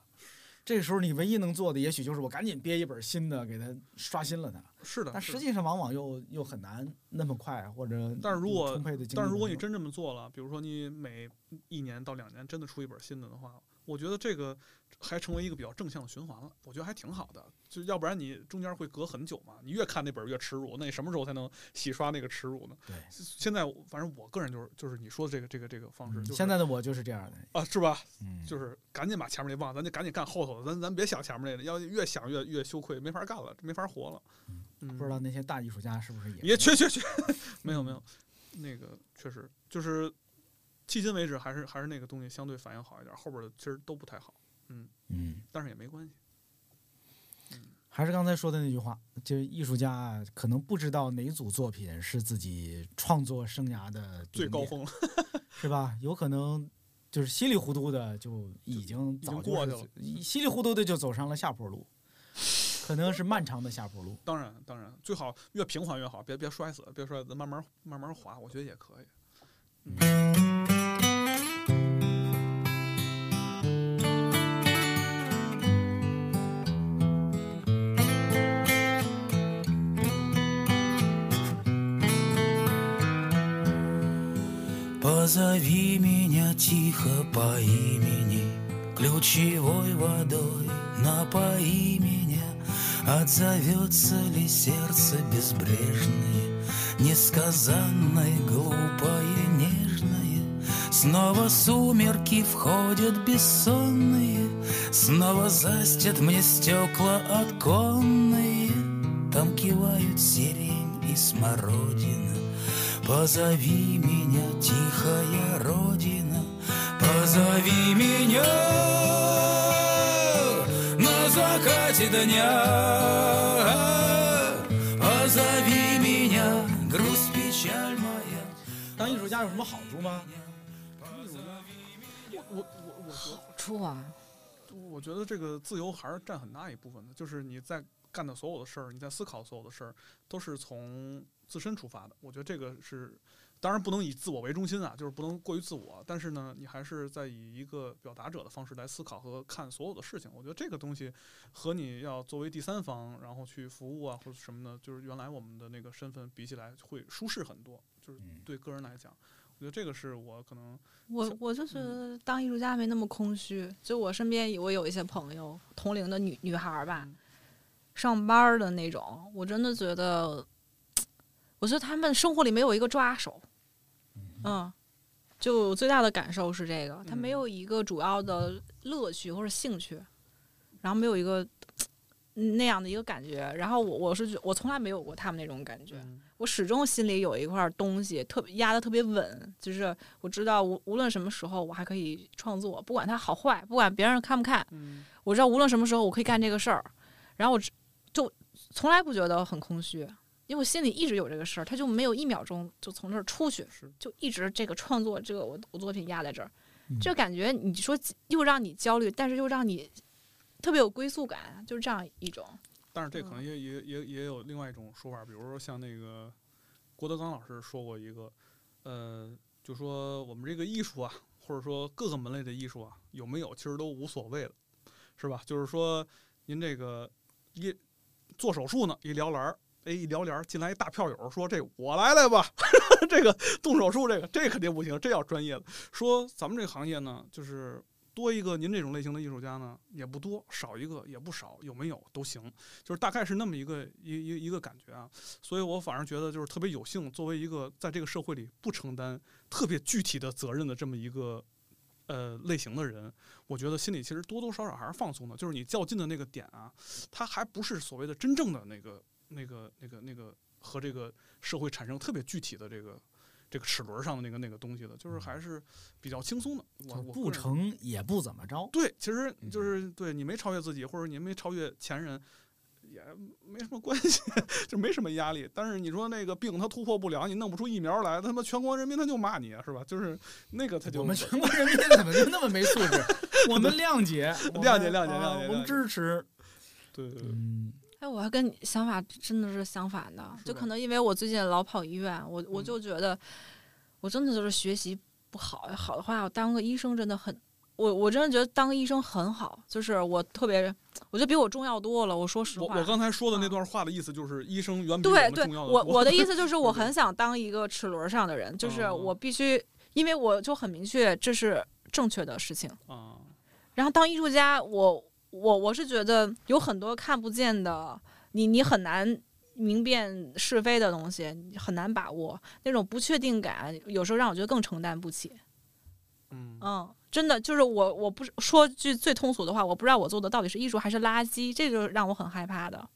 这个时候你唯一能做的，也许就是我赶紧憋一本新的，给它刷新了它。是的，但实际上往往又又很难那么快，或者但是如果但是如果你真这么做了，比如说你每一年到两年真的出一本新的的话，我觉得这个还成为一个比较正向的循环了，我觉得还挺好的。就要不然你中间会隔很久嘛，你越看那本越耻辱，那你什么时候才能洗刷那个耻辱呢？对，现在反正我个人就是就是你说的这个这个这个方式，嗯就是现在的我就是这样的，啊是吧？嗯，就是赶紧把前面那忘，咱就赶紧干后头的，咱咱别想前面那个，要越想越越羞愧，没法干了，没法活了。嗯，不知道那些大艺术家是不是也也去去去，没有没有，那个确实就是迄今为止还是还是那个东西相对反应好一点，后边的其实都不太好，嗯嗯。但是也没关系。还是刚才说的那句话，就是艺术家啊可能不知道哪组作品是自己创作生涯的，最高峰了，是吧？有可能就是稀里糊涂的就已经早过去了稀里糊涂的就走上了下坡路，可能是漫长的下坡路。当然当然最好越平缓越好，别别摔死，别摔死，慢慢慢慢滑，我觉得也可以。Позови меня тихо по имени, Ключевой водой напои меня. Отзовется ли сердце безбрежное, Несказанное, глупое, нежное? Снова сумерки входят бессонные, Снова застят мне стекла оконные, Там кивают сирень и смородина. Позови меня, тихая родина, позови меня на закате дня. 家有什么好处吗？我我我好处啊，我觉得这个自由还是占很大一部分的，就是你在干的所有的事儿，你在思考所有的事儿，都是从自身出发的。我觉得这个是，当然不能以自我为中心啊，就是不能过于自我，但是呢，你还是在以一个表达者的方式来思考和看所有的事情。我觉得这个东西和你要作为第三方，然后去服务啊或者什么的，就是原来我们的那个身份比起来会舒适很多，就是嗯对个人来讲。我觉得这个是我可能我我就觉得当艺术家没那么空虚。就我身边我有一些朋友，同龄的女女孩吧嗯，上班的那种，我真的觉得，我觉得他们生活里没有一个抓手。嗯，就最大的感受是这个，他没嗯有一个主要的乐趣或者兴趣，然后没有一个嗯那样的一个感觉。然后我我是觉我从来没有过他们那种感觉。嗯我始终心里有一块东西特别压的特别稳，就是我知道无无论什么时候我还可以创作，不管它好坏，不管别人看不看，嗯我知道无论什么时候我可以干这个事儿，然后我就从来不觉得很空虚，因为我心里一直有这个事儿，它就没有一秒钟就从这儿出去，就一直这个创作这个我我作品压在这儿，嗯就感觉你说又让你焦虑，但是又让你特别有归宿感，就是这样一种。但是这可能也也也也有另外一种说法，比如说像那个郭德纲老师说过一个，呃，就说我们这个艺术啊，或者说各个门类的艺术啊，有没有其实都无所谓了，是吧？就是说您这个一做手术呢，一聊帘儿。哎，一聊帘儿进来一大票友说：“这我来来吧，这个动手术这个这肯定不行，这要专业的。说咱们这个行业呢，就是多一个您这种类型的艺术家呢也不多，少一个也不少，有没有都行。就是大概是那么一个一一一个感觉啊，所以我反而觉得就是特别有幸，作为一个在这个社会里不承担特别具体的责任的这么一个呃类型的人，我觉得心里其实多多少少还是放松的。就是你较劲的那个点啊，它还不是所谓的真正的那个那个那个那个和这个社会产生特别具体的这个。这个齿轮上的那个那个东西的，就是还是比较轻松的。我就不成也不怎么着。对，其实就是对你没超越自己，或者你没超越前人，也没什么关系，就没什么压力。但是你说那个病它突破不了，你弄不出疫苗来，他妈全国人民他就骂你，是吧？就是那个他就我们全国人民怎么就那么没素质？我们谅解，谅解谅解谅解啊我们支持。对对对，嗯，哎，我还跟你想法真的是相反的，就可能因为我最近老跑医院，我我嗯就觉得我真的就是学习不好，好的话我当个医生真的很，我我真的觉得当个医生很好，就是我特别，我觉得比我重要多了。我说实话，我我刚才说的那啊段话的意思就是，医生远比我对对们重要，的我多我的意思 就是我很想当一个齿轮上的人，就是哦我必须，因为我就很明确这是正确的事情。啊，然后当艺术家，我我我是觉得有很多看不见的，你你很难明辨是非的东西，很难把握那种不确定感，有时候让我觉得更承担不起。嗯嗯，真的就是我我不是说句最通俗的话，我不知道我做的到底是艺术还是垃圾，这就让我很害怕的。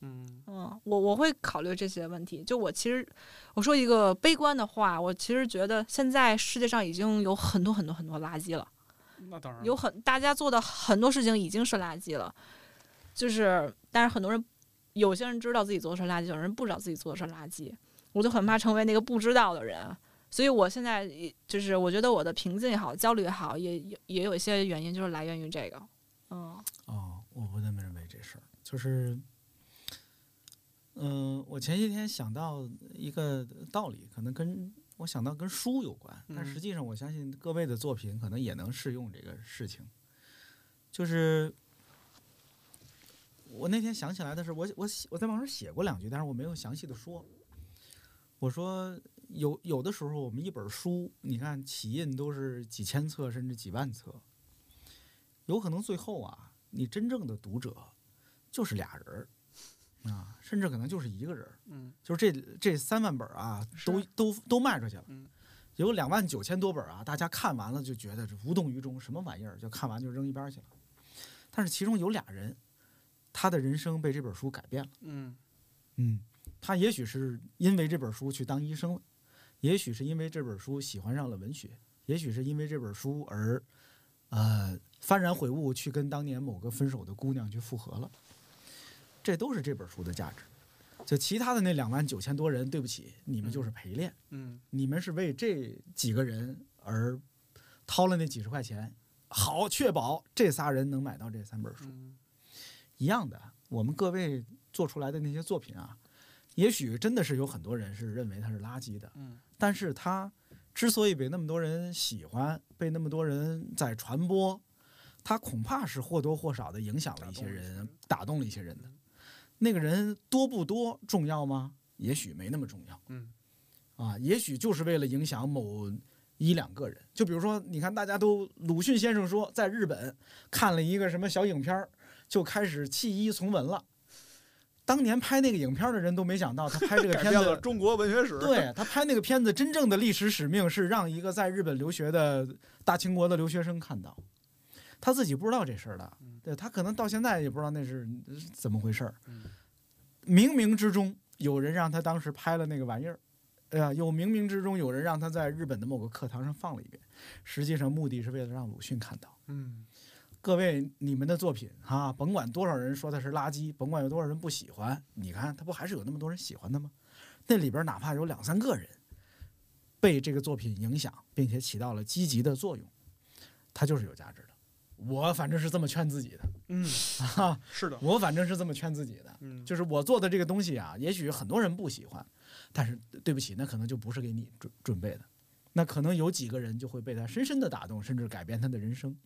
嗯嗯，我我会考虑这些问题。就我其实我说一个悲观的话，我其实觉得现在世界上已经有很多很多很多垃圾了。那当然有很大家做的很多事情已经是垃圾了，就是但是很多人有些人知道自己做的是垃圾，有人不知道自己做的是垃圾，我就很怕成为那个不知道的人。所以我现在就是我觉得我的平静也好，焦虑也好，也也也有一些原因，就是来源于这个。嗯哦，我不那么认为这事儿，就是，嗯、我前些天想到一个道理，可能跟我想到跟书有关，但嗯实际上我相信各位的作品可能也能适用这个事情。就是我那天想起来的是，我我写我在网上写过两句，但是我没有详细的说。我说有有的时候我们一本书，你看起印都是几千册甚至几万册，有可能最后啊，你真正的读者就是俩人儿啊，甚至可能就是一个人，嗯就是这这三万本啊，都都都卖出去了嗯，有两万九千多本啊，大家看完了就觉得无动于衷，什么玩意儿，就看完就扔一边去了。但是其中有俩人，他的人生被这本书改变了。嗯嗯，他也许是因为这本书去当医生了，也许是因为这本书喜欢上了文学，也许是因为这本书而，呃，幡然悔悟，去跟当年某个分手的姑娘去复合了。这都是这本书的价值。就其他的那两万九千多人，对不起，你们就是陪练，嗯你们是为这几个人而掏了那几十块钱，好确保这仨人能买到这三本书。嗯一样的，我们各位做出来的那些作品啊，也许真的是有很多人是认为它是垃圾的，嗯但是它之所以被那么多人喜欢，被那么多人在传播，它恐怕是或多或少的影响了一些人，打动了一些人的。那个人多不多重要吗？也许没那么重要嗯啊，也许就是为了影响某一两个人。就比如说，你看，大家都鲁迅先生说，在日本看了一个什么小影片儿，就开始弃医从文了。当年拍那个影片儿的人都没想到，他拍这个 片子，中国文学史。对他拍那个片子真正的历史使命是让一个在日本留学的大清国的留学生看到，他自己不知道这事儿的嗯，对他可能到现在也不知道那是怎么回事儿。嗯冥冥之中有人让他当时拍了那个玩意儿，哎呀，有冥冥之中有人让他在日本的某个课堂上放了一遍，实际上目的是为了让鲁迅看到。嗯各位，你们的作品哈、甭管多少人说它是垃圾，甭管有多少人不喜欢，你看他不还是有那么多人喜欢的吗？那里边哪怕有两三个人被这个作品影响，并且起到了积极的作用，它就是有价值的。我反正是这么劝自己的嗯，啊，是的，我反正是这么劝自己的。嗯就是我做的这个东西啊，也许很多人不喜欢，但是对不起，那可能就不是给你准准备的，那可能有几个人就会被他深深的打动，甚至改变他的人生。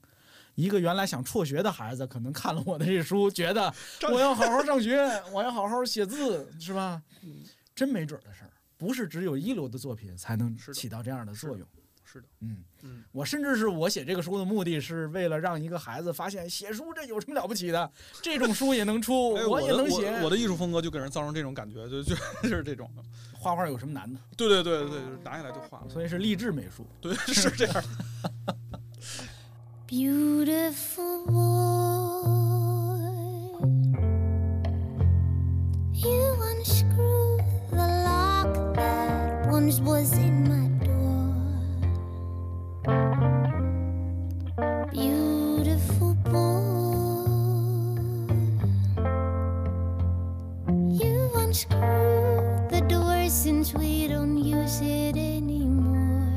一个原来想辍学的孩子，可能看了我的这书，觉得我要好好上学，我要好好写字，是吧？嗯真没准的事儿，不是只有一流的作品才能起到这样的作用。是的，嗯，嗯我甚至是我写这个书的目的是为了让一个孩子发现写书这有什么了不起的，这种书也能出，哎，的也能写。我我的艺术风格就给人造成这种感觉，就就就是这种的。画画有什么难的？对对对对，就是拿下来就画了。所以是励志美术。对，是这样。Beautiful boy, you unscrew the lock that once was in my don't use it anymore.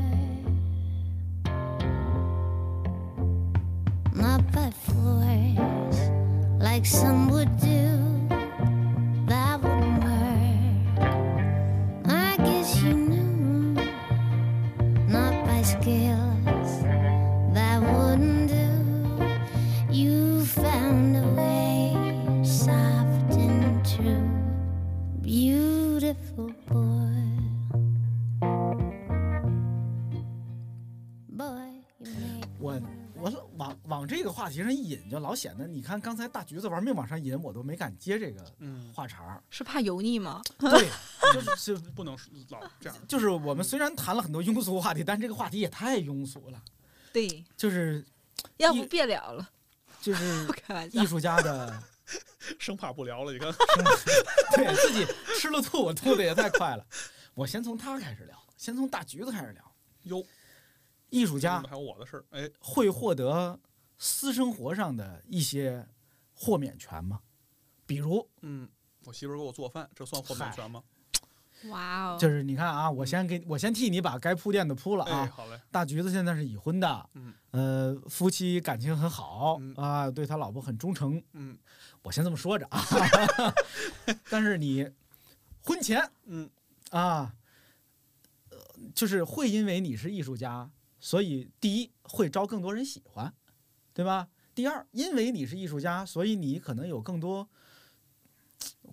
Not by force, like some 题上一引，就老显得你看刚才大橘子玩命往上引，我都没敢接这个嗯，话茬儿。是怕油腻吗？对，就是就不能老这样。就是我们虽然谈了很多庸俗话题，但这个话题也太庸俗了。对，就是要不别聊了，就是 不开玩笑艺。术家的，生怕不聊了，你看，对自己吃了吐，我吐的也太快了。我先从他开始聊，先从大橘子开始聊。哟，艺术家还有我的事儿，哎，会获得私生活上的一些豁免权吗？比如，嗯，我媳妇儿给我做饭，这算豁免权吗？哇哦，就是你看啊，我先给我先替你把该铺垫的铺了哎，啊。好嘞，大橘子现在是已婚的，嗯呃，夫妻感情很好嗯啊，对他老婆很忠诚。嗯我先这么说着啊，但是你婚前嗯啊，呃，就是会因为你是艺术家，所以第一会招更多人喜欢，对吧？第二，因为你是艺术家，所以你可能有更多。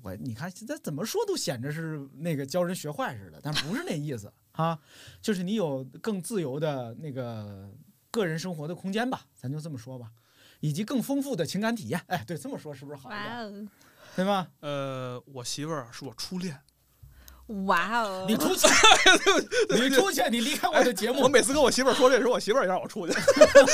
我你看现在怎么说都显着是那个教人学坏似的，但不是那意思啊，就是你有更自由的那个个人生活的空间吧，咱就这么说吧，以及更丰富的情感体验。哎，对，这么说是不是好一点？哦，对吧？呃，我媳妇儿是我初恋，哇哦，你出去，你出去，你离开我的节目我。每次跟我媳妇儿说这时候，我媳妇儿也让我出去。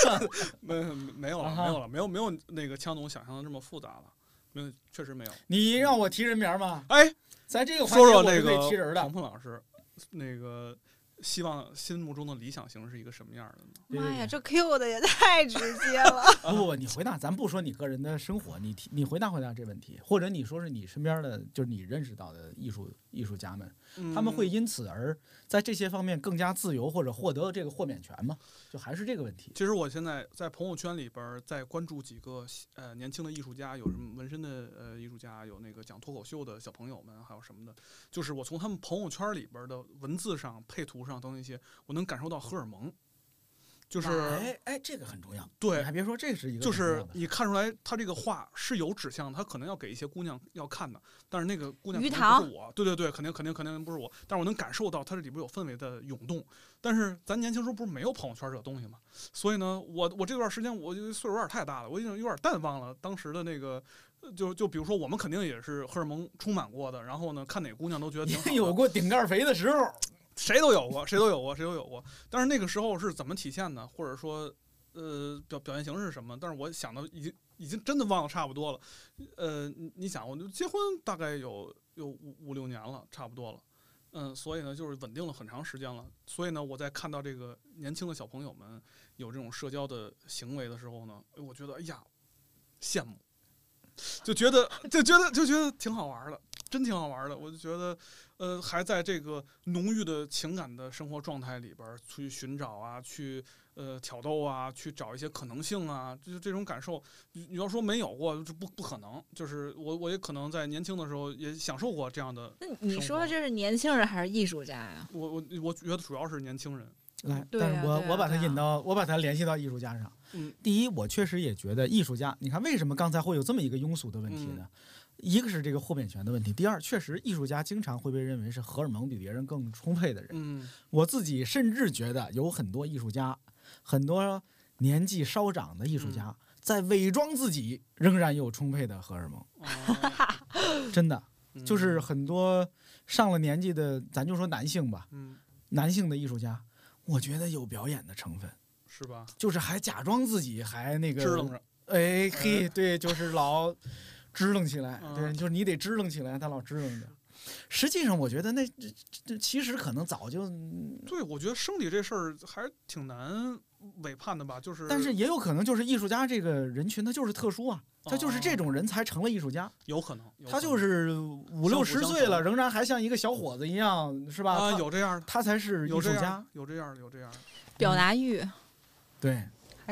没没有了，没有了，没有没有那个枪总想象的这么复杂了，没有，确实没有。你让我提人名吗？哎，在这个环说节我是可说那个以提人的黄。鹏老师，那个希望心目中的理想型是一个什么样的呢？妈呀，这 Q 的也太直接了。不 不不，你回答，咱不说你个人的生活，你提你回答回答这问题，或者你说是你身边的，就是你认识到的艺术艺术家们，他们会嗯因此而在这些方面更加自由，或者获得这个豁免权吗？就还是这个问题。其实我现在在朋友圈里边儿在关注几个呃年轻的艺术家，有什么纹身的呃艺术家，有那个讲脱口秀的小朋友们，还有什么的，就是我从他们朋友圈里边的文字上、配图上等一些，我能感受到荷尔蒙，就是哎哎，这个很重要。对你还别说，这是一个就是你看出来他这个画是有指向，他可能要给一些姑娘要看的，但是那个姑娘不是我，对对对，肯定肯定肯定不是我，但是我能感受到它这里边有氛围的涌动。但是咱年轻时候不是没有朋友圈这东西嘛，所以呢，我我这段时间我就岁数有点太大了，我已经有点淡忘了当时的那个。呃就就比如说，我们肯定也是荷尔蒙充满过的，然后呢，看哪个姑娘都觉得挺好有过顶盖肥的时候，谁都有过，谁都有过，谁都有过。但是那个时候是怎么体现呢？或者说，呃，表表现形式是什么？但是我想的已经已经真的忘了差不多了。呃，你想，我就结婚大概有有五五六年了，差不多了。嗯，所以呢，就是稳定了很长时间了。所以呢，我在看到这个年轻的小朋友们有这种社交的行为的时候呢，我觉得哎呀，羡慕，就觉得就觉得就觉得挺好玩的，真挺好玩的。我就觉得，呃，还在这个浓郁的情感的生活状态里边儿去寻找啊，去呃挑逗啊，去找一些可能性啊，就是这种感受。你你要说没有过，就不不可能。就是我我也可能在年轻的时候也享受过这样的。那你说这是年轻人还是艺术家呀？我我我觉得主要是年轻人，来，但是我、啊啊我把它引到，我把它联系到艺术家上。嗯，第一，我确实也觉得艺术家，你看为什么刚才会有这么一个庸俗的问题呢？一个是这个豁免权的问题，第二，确实艺术家经常会被认为是荷尔蒙比别人更充沛的人。嗯我自己甚至觉得有很多艺术家，很多年纪稍长的艺术家，在伪装自己仍然有充沛的荷尔蒙，哦真的嗯就是很多上了年纪的，咱就说男性吧，嗯，男性的艺术家，我觉得有表演的成分。是吧？就是还假装自己还那个支棱着，哎嘿，对，就是老支棱起来，对，嗯就是你得支棱起来，他老支棱着。实际上，我觉得那这这其实可能早就对，我觉得生理这事儿还挺难委判的吧，就是但是也有可能就是艺术家这个人群他就是特殊啊，他就是这种人才成了艺术家，有可能，他就是五六十岁了，仍然还像一个小伙子一样，是吧？啊，他有这样的，他才是艺有这样术家，，有这样的，有这样。的。表达欲，对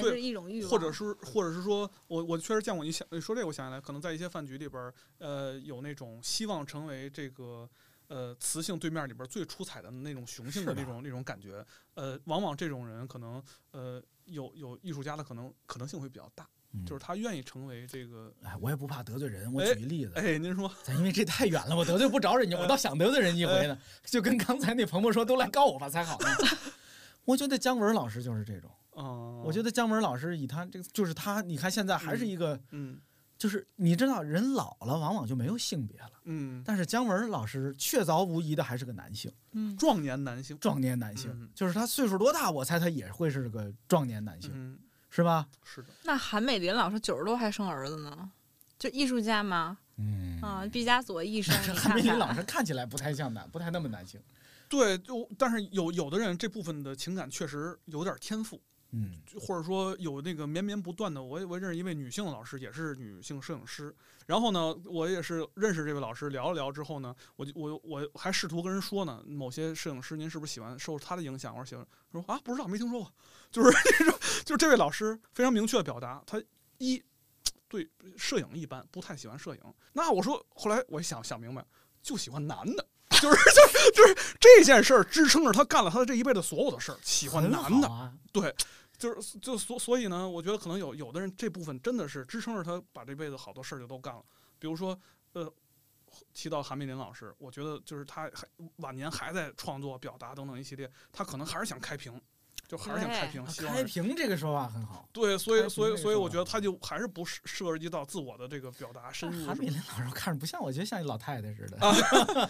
还是一种欲望，或者是，或者是说，我我确实见过你想你说这个，我想起来，可能在一些饭局里边儿，呃，有那种希望成为这个呃雌性对面里边儿最出彩的那种雄性的那种那种感觉，呃，往往这种人可能呃有有艺术家的可能可能性会比较大，嗯就是他愿意成为这个，哎，我也不怕得罪人，我哎举一例子，哎，您说，咱因为这太远了，我得罪不着人家，我倒想得罪人一回呢。就跟刚才那鹏鹏说，都来告我吧才好呢。我觉得姜文老师就是这种，嗯，我觉得姜文老师以他这个，就是他，你看现在还是一个，嗯就是你知道人老了往往就没有性别了，嗯，但是姜文老师确凿无疑的还是个男性，嗯，壮年男性，壮年男性，嗯。就是他岁数多大，我猜他也会是个壮年男性，嗯，是吧？是的，那韩美林老师九十多还生儿子呢，就艺术家嘛，嗯。啊，毕加索一生，你韩美林老师看起来不太像男，不太那么男性。对，就但是有有的人这部分的情感确实有点天赋，嗯或者说有那个绵绵不断的，我我认识一位女性的老师，也是女性摄影师。然后呢，我也是认识这位老师，聊了聊之后呢，我就我我还试图跟人说呢，某些摄影师您是不是喜欢受他的影响？我说喜欢，说啊不知道没听说过，就是这种就是这位老师非常明确的表达，他一对摄影一般，不太喜欢摄影。那我说后来我想想明白，就喜欢男的。就是就是就是这件事儿支撑着他干了他的这一辈子所有的事儿，喜欢男的，啊，对，就是就所所以呢，我觉得可能有有的人这部分真的是支撑着他把这辈子好多事儿就都干了。比如说，呃，提到韩美林老师，我觉得就是他还晚年还在创作、表达等等一系列，他可能还是想开屏，就还是想开屏，希望开屏这个说法很好。对，所以所以所以我觉得他就还是不涉涉及到自我的这个表达深入韩。美林老师看着不像，我觉得像一老太太似的。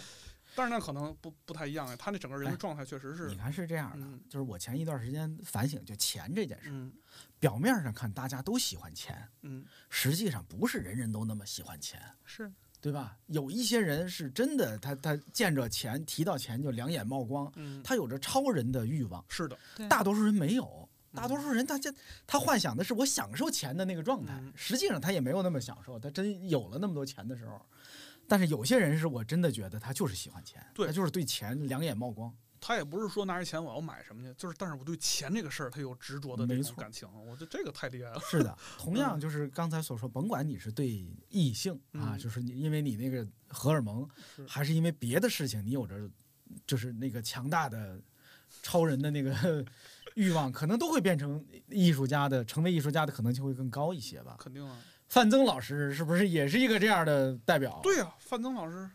但是那可能不不太一样啊，他那整个人的哎状态确实是你，看是这样的，嗯。就是我前一段时间反省，就钱这件事，嗯。表面上看大家都喜欢钱，嗯，实际上不是人人都那么喜欢钱，是，对吧？有一些人是真的，他他见着钱，提到钱就两眼冒光，嗯，他有着超人的欲望，是的，大多数人没有。大嗯多数人他这他幻想的是我享受钱的那个状态嗯，实际上他也没有那么享受。他真有了那么多钱的时候，但是有些人是我真的觉得他就是喜欢钱，对他就是对钱两眼冒光。他也不是说拿着钱我要买什么去，就是但是我对钱这个事儿他有执着的这没错种感情，我觉得这个太厉害了。是的，同样就是刚才所说，甭管你是对异性啊，嗯就是你因为你那个荷尔蒙是，还是因为别的事情，你有着就是那个强大的超人的那个欲望，可能都会变成艺术家的，成为艺术家的可能性会更高一些吧。肯定啊，范增老师是不是也是一个这样的代表？对呀、范增老师，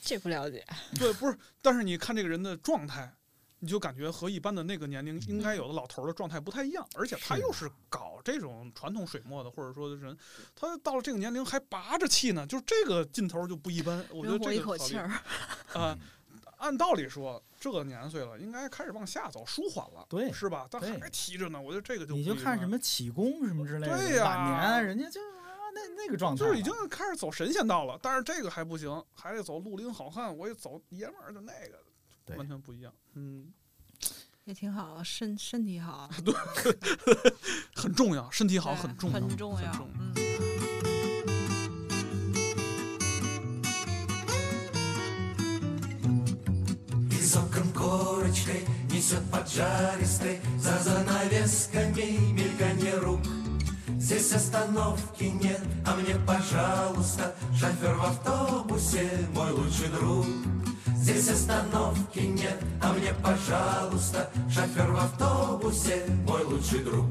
这不了解，对，不是，但是你看这个人的状态，你就感觉和一般的那个年龄应该有的老头儿的状态不太一样，而且他又是搞这种传统水墨的，或者说的人，他到了这个年龄还拔着气呢，就是这个劲头就不一般。我觉得这一口气儿，啊、按道理说，这个年岁了，应该开始往下走，舒缓了，对是吧？但对还提着呢，我觉得这个就你就看什么启功什么之类的，对呀晚年人家就啊那那个状态了，就是已经开始走神仙道了，但是这个还不行，还得走绿林好汉，我也走爷们儿的那个，对完全不一样。嗯，也挺好，身身体好，很重要，身体好对很重要，很重要，重嗯。 Из окон корочкой несет поджаристый За занавесками мельканье рук Здесь остановки нет, а мне, пожалуйста Шофер в автобусе, мой лучший друг Здесь остановки нет, а мне, пожалуйста Шофер в автобусе, мой лучший друг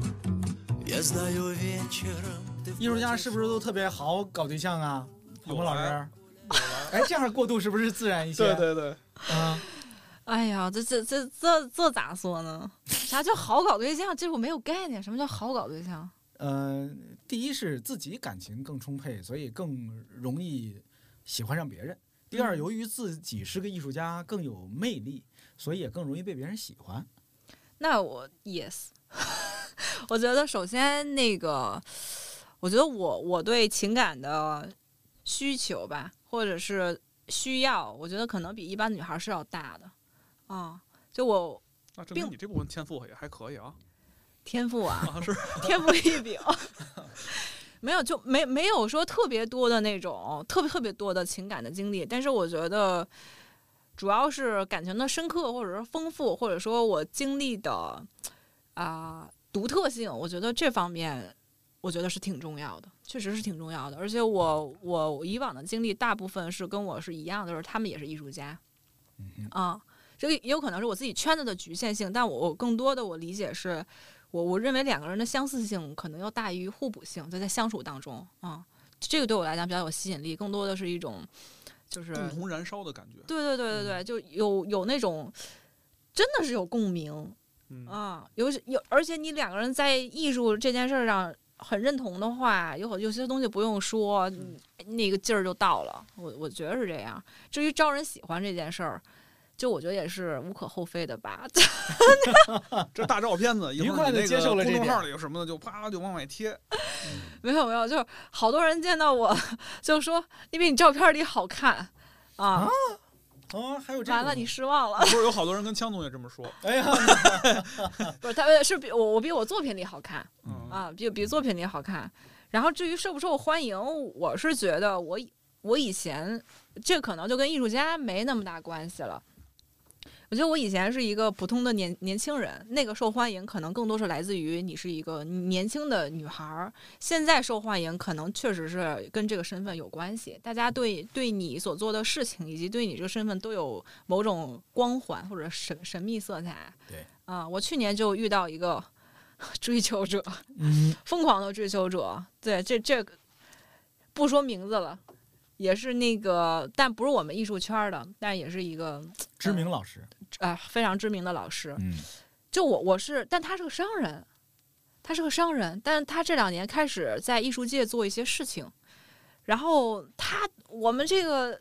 Я знаю вечером ты в 艺术家是不是都特别好搞对象啊？有鹏鹏老来师，哎，这样过渡是不是自然一些？对对对，啊，哎呀，这这这这这咋说呢？啥叫好搞对象？这我没有概念。什么叫好搞对象？ 呃，第一是自己感情更充沛，所以更容易喜欢上别人；第二，嗯由于自己是个艺术家，更有魅力，所以也更容易被别人喜欢。那我 yes，我觉得首先那个，我觉得我我对情感的需求吧，或者是需要，我觉得可能比一般女孩是要大的啊。就我那证明并你这部分天赋也还可以啊。天赋啊，啊，是 天赋异禀。没有，就没没有说特别多的那种特别特别多的情感的经历，但是我觉得主要是感情的深刻，或者是丰富，或者说我经历的啊、独特性，我觉得这方面我觉得是挺重要的，确实是挺重要的。而且我我以往的经历大部分是跟我是一样的，就是他们也是艺术家，啊，这个也有可能是我自己圈子的局限性，但我我更多的我理解是。我我认为两个人的相似性可能要大于互补性，在在相处当中啊、这个对我来讲比较有吸引力，更多的是一种就是共同燃烧的感觉。对对对对对，就有有那种真的是有共鸣嗯，啊，有有，而且你两个人在艺术这件事儿上很认同的话，有有些东西不用说，嗯那个劲儿就到了。我我觉得是这样。至于招人喜欢这件事儿，就我觉得也是无可厚非的吧。这大照片子，一会愉快地接受了这点号里有什么的，就啪就往外贴。没有没有，就是好多人见到我 就说你比你照片里好看啊，哦，还有这完了你失望了。不是有好多人跟枪总也这么说。哎呀，不是他呃是比我我比我作品里好看嗯啊，比比作品里好看。然后至于受不受欢迎，我是觉得我以我以前这可能就跟艺术家没那么大关系了。我觉得我以前是一个普通的年年轻人，那个受欢迎可能更多是来自于你是一个年轻的女孩儿。现在受欢迎可能确实是跟这个身份有关系，大家对对你所做的事情以及对你这个身份都有某种光环或者神神秘色彩。对啊，我去年就遇到一个 追求者，嗯，疯狂的追求者。对，这这个不说名字了，也是那个，但不是我们艺术圈的，但也是一个知名老师，啊、非常知名的老师。嗯，就我我是，但他是个商人，他是个商人，但是他这两年开始在艺术界做一些事情，然后他我们这个。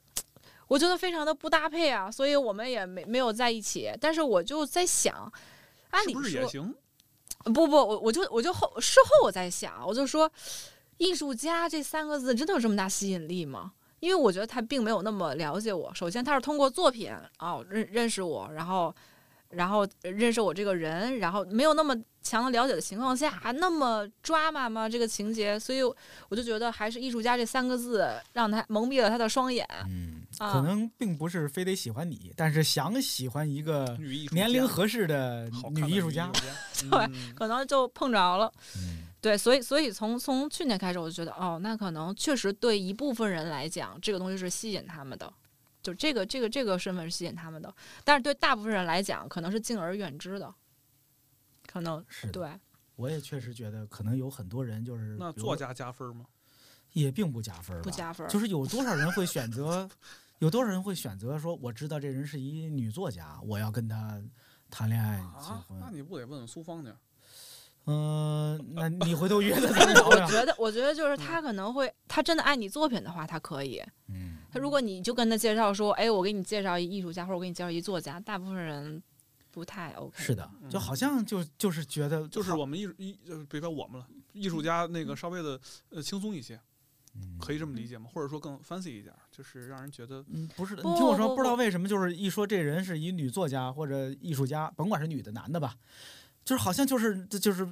我觉得非常的不搭配啊，所以我们也没没有在一起。但是我就在想，按理是不是也说行？不不，我我就我就后事后我在想，我就说，艺术家这三个字真的有这么大吸引力吗？因为我觉得他并没有那么了解我。首先，他是通过作品啊认认识我，然后然后认识我这个人，然后没有那么强的了解的情况下，还那么抓马吗？这个情节，所以我就觉得还是艺术家这三个字让他蒙蔽了他的双眼。可能并不是非得喜欢你，但是想喜欢一个女艺年龄合适的女艺术家。对嗯可能就碰着了。嗯，对，所以所以从从去年开始，我就觉得哦，那可能确实对一部分人来讲，这个东西是吸引他们的，就这个这个这个身份是吸引他们的。但是对大部分人来讲，可能是敬而远之的，可能是，对我也确实觉得可能有很多人就是那作家加分吗？也并不加分，不加分就是有多少人会选择，有多少人会选择说，我知道这人是一女作家，我要跟她谈恋爱、结啊，那。你不得问问苏芳去？嗯、那 你回头约他咱们聊聊。我觉得，我觉得就是他可能会，他真的爱你作品的话，他可以。嗯，他如果你就跟他介绍说，哎，我给你介绍一艺术家，或者我给你介绍一作家，大部分人不太 OK。是的，就好像就就是觉得就是我们艺术艺，就是别说我们了，艺术家那个稍微的呃轻松一些，嗯可以这么理解吗？或者说更 fancy 一点，就是让人觉得嗯，不是的，你听我说，不不知道为什么，就是一说这人是一女作家或者艺术家，甭管是女的男的吧，就是好像就是这就是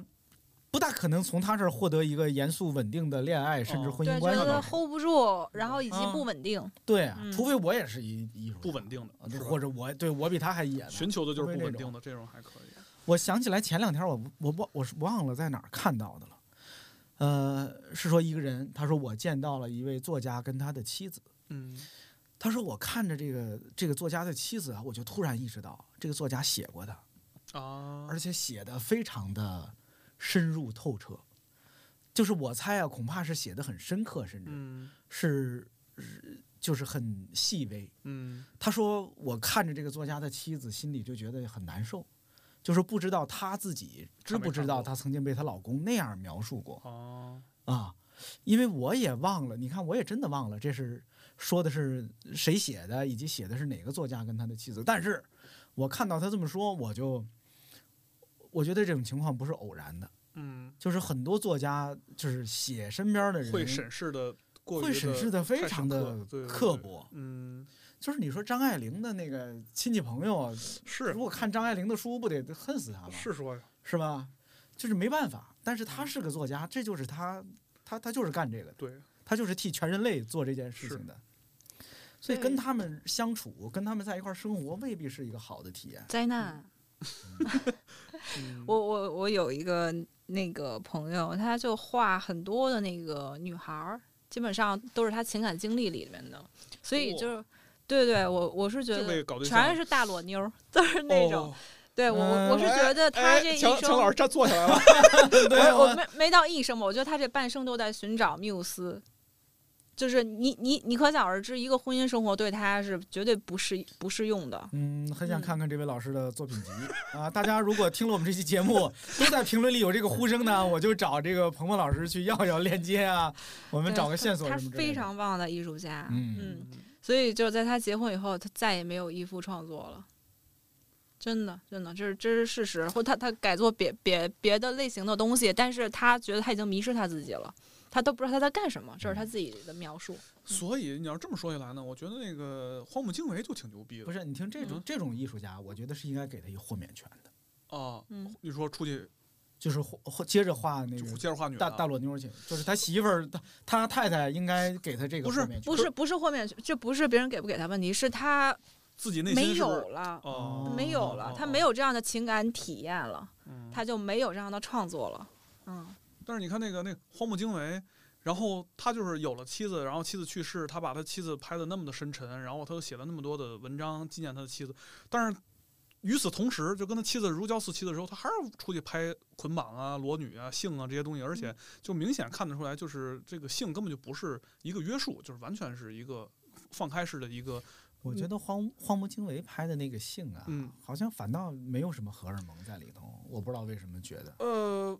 不大可能从他这儿获得一个严肃稳定的恋爱甚至婚姻关系。觉得 hold 不住，然后以及啊不稳定。对除非我也是一艺术不稳定的或者我对我比他还野呢。寻求的就是不稳定的，这种还可以。我想起来前两天我我忘我是忘了在哪儿看到的了，呃，是说一个人他说我见到了一位作家跟他的妻子，嗯他说我看着这个这个作家的妻子啊，我就突然意识到这个作家写过他。啊，而且写的非常的深入透彻。就是我猜啊，恐怕是写的很深刻，甚至嗯是是就是很细微。嗯他说，我看着这个作家的妻子，心里就觉得很难受，就是不知道他自己知不知道，看没看过她曾经被她老公那样描述过啊，啊。因为我也忘了，你看，我也真的忘了，这是说的是谁写的，以及写的是哪个作家跟他的妻子。但是我看到他这么说，我就我觉得这种情况不是偶然的。嗯，就是很多作家就是写身边的人会审视的过于会审视的非常的对对对刻薄。嗯，就是你说张爱玲的那个亲戚朋友，是如果看张爱玲的书，不得恨死他吗？是说呀，是吧？就是没办法。但是他是个作家，这就是他，他他就是干这个的，对，他就是替全人类做这件事情的。所以跟他们相处，跟他们在一块儿生活，未必是一个好的体验。灾难。嗯 我我我有一个那个朋友，他就画很多的那个女孩儿，基本上都是他情感经历里面的，所以就是，对对，我我是觉得全是大裸妞儿，都是那种。哦对我我我是嗯觉得他哎这一生，强强老师站坐下来了，我我没没到一生吧，我觉得他这半生都在寻找缪斯。就是你你你可想而知，一个婚姻生活对他是绝对不适不适用的。嗯，很想嗯看看这位老师的作品集啊！大家如果听了我们这期节目，都在评论里有这个呼声呢，我就找这个鹏鹏老师去要要链接啊，我们找个线索。非常棒的艺术家，嗯嗯，所以就在他结婚以后，他再也没有依附创作了。真的，真的，这是这是事实。或他他改做别别别的类型的东西，但是他觉得他已经迷失他自己了，他都不知道他在干什么，这是他自己的描述。所以你要这么说起来呢，我觉得那个荒木经惟就挺牛逼的。不是，你听这种嗯这种艺术家，我觉得是应该给他一个豁免权的，啊，嗯你说出去就是接着画那就个接着画女的大大裸妞去，就是他媳妇儿，他他太太应该给他这个不是豁免权。不是不是豁免权，这不是别人给不给他问题，是他自己内没心没有了，哦，没有了，他没有这样的情感体验了，嗯他就没有这样的创作了。嗯，但是你看那个那个荒木经惟，然后他就是有了妻子，然后妻子去世，他把他妻子拍的那么的深沉，然后他又写了那么多的文章纪念他的妻子，但是与此同时，就跟他妻子如胶似漆的时候，他还是出去拍捆绑啊、裸女啊、性啊这些东西，而且就明显看得出来，就是这个性根本就不是一个约束，就是完全是一个放开式的一个，我觉得荒荒木经惟拍的那个性啊，嗯好像反倒没有什么荷尔蒙在里头，我不知道为什么觉得。呃。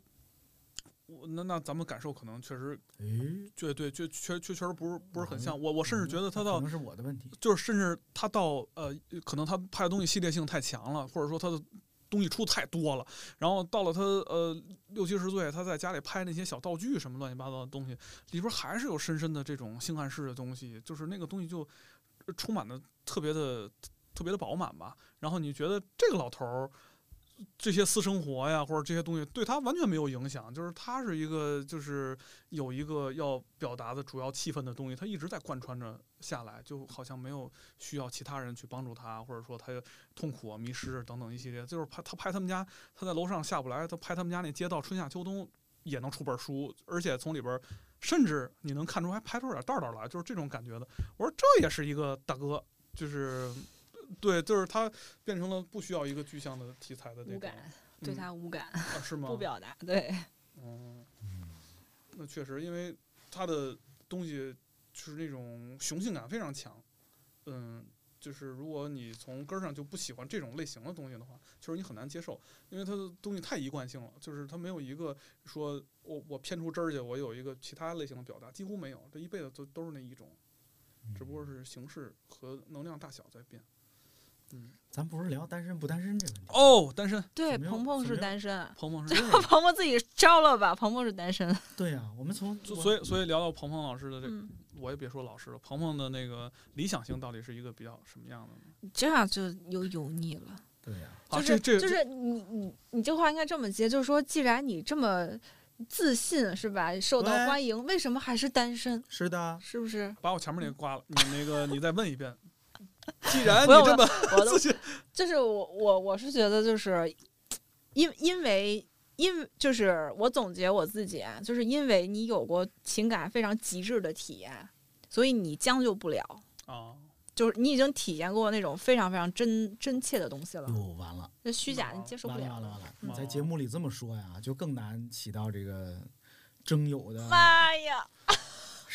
我那那咱们感受可能确实，诶，对对，确确确确实不是不是很像。我我甚至觉得他到可能是我的问题。就是甚至他到呃，可能他拍的东西系列性太强了，或者说他的东西出太多了，然后到了他呃六七十岁，他在家里拍那些小道具什么乱七八糟的东西，里边还是有深深的这种性暗示的东西，就是那个东西就呃充满的特别的特别的饱满吧。然后你觉得这个老头儿。这些私生活呀，或者这些东西对他完全没有影响，就是他是一个，就是有一个要表达的主要气氛的东西，他一直在贯穿着下来，就好像没有需要其他人去帮助他，或者说他痛苦啊、迷失等等一系列。就是拍他拍他们家，他在楼上下不来，他拍他们家那街道春夏秋冬也能出本书，而且从里边甚至你能看出还拍出点道道来，就是这种感觉的。我说这也是一个大哥，就是对，就是它变成了不需要一个具象的题材的这种无感，对嗯他无感，啊是 吗？不表达。对，嗯，那确实，因为他的东西就是那种雄性感非常强，嗯，就是如果你从根儿上就不喜欢这种类型的东西的话，其实你很难接受，因为它的东西太一贯性了，就是它没有一个说我我偏出汁儿去，我有一个其他类型的表达，几乎没有，这一辈子都都是那一种，只不过是形式和能量大小在变。嗯，咱不是聊单身不单身这个问题。哦，单身，对，鹏鹏是单身，鹏鹏这是，鹏鹏自己招了吧？鹏鹏是单身。对呀、我们从所所以所以聊到鹏鹏老师的这嗯，我也别说老师了，鹏鹏的那个理想型到底是一个比较什么样的呢？这样就有油腻了。对呀、啊，就是这这就是你你你这话应该这么接，就是说，既然你这么自信是吧，受到欢迎，为什么还是单身？是的，是不是？把我前面那个挂了，你那个你再问一遍。既然你这么我都自信，就是我我我是觉得就是因因为因就是我总结我自己啊，就是因为你有过情感非常极致的体验，所以你将就不了。啊，就是你已经体验过那种非常非常真真切的东西了，哟，完了，那虚假你接受不了完了，完了，完了！嗯你在节目里这么说呀，就更难起到这个征友的，妈呀，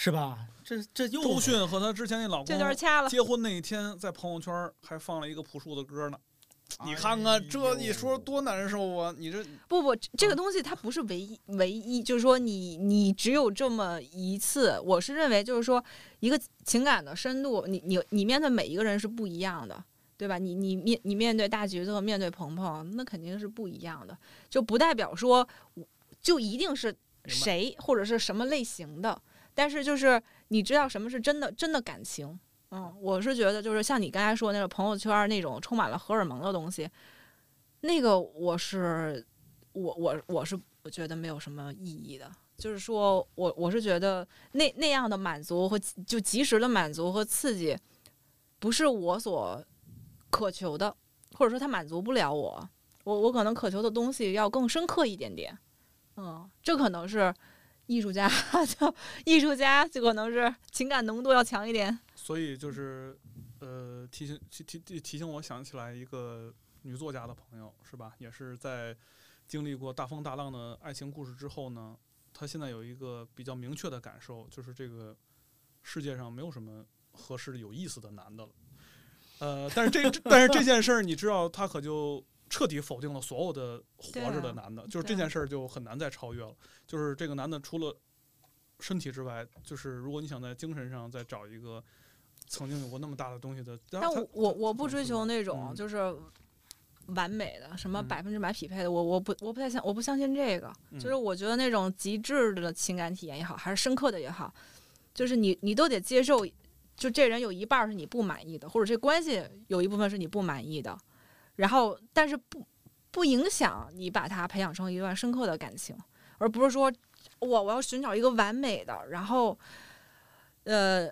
是吧？这这又周迅和她之前那老公这段公掐了。结婚那一天，在朋友圈还放了一个朴树的歌呢。你看哎看这，你说多难受啊！你这不不，这这个东西它不是唯一唯一，就是说你你只有这么一次。我是认为，就是说一个情感的深度，你你你面对每一个人是不一样的，对吧？你你面你面对大橘子和面对鹏鹏，那肯定是不一样的，就不代表说我就一定是谁或者是什么类型的，但是就是你知道什么是真的真的感情。嗯，我是觉得就是像你刚才说那个朋友圈那种充满了荷尔蒙的东西，那个我是我我我是我觉得没有什么意义的。就是说我我是觉得那那样的满足和就及时的满足和刺激，不是我所渴求的，或者说它满足不了我。我我可能渴求的东西要更深刻一点点。嗯，这可能是艺术家 就艺术家，就可能是情感浓度要强一点。所以就是呃提醒提提提提醒我想起来一个女作家的朋友是吧？也是在经历过大风大浪的爱情故事之后呢，她现在有一个比较明确的感受，就是这个世界上没有什么合适有意思的男的了。呃，但是这但是这件事儿，你知道，他可就彻底否定了所有的活着的男的，就是这件事儿就很难再超越了。就是这个男的除了身体之外，就是如果你想在精神上再找一个曾经有过那么大的东西的，但我我我不追求那种嗯就是完美的，什么嗯百分之百匹配的，我我不我不太相我不相信这个。嗯就是我觉得那种极致的情感体验也好，还是深刻的也好，就是你你都得接受，就这人有一半儿是你不满意的，或者这关系有一部分是你不满意的，然后但是不不影响你把它培养成一段深刻的感情，而不是说我我要寻找一个完美的，然后呃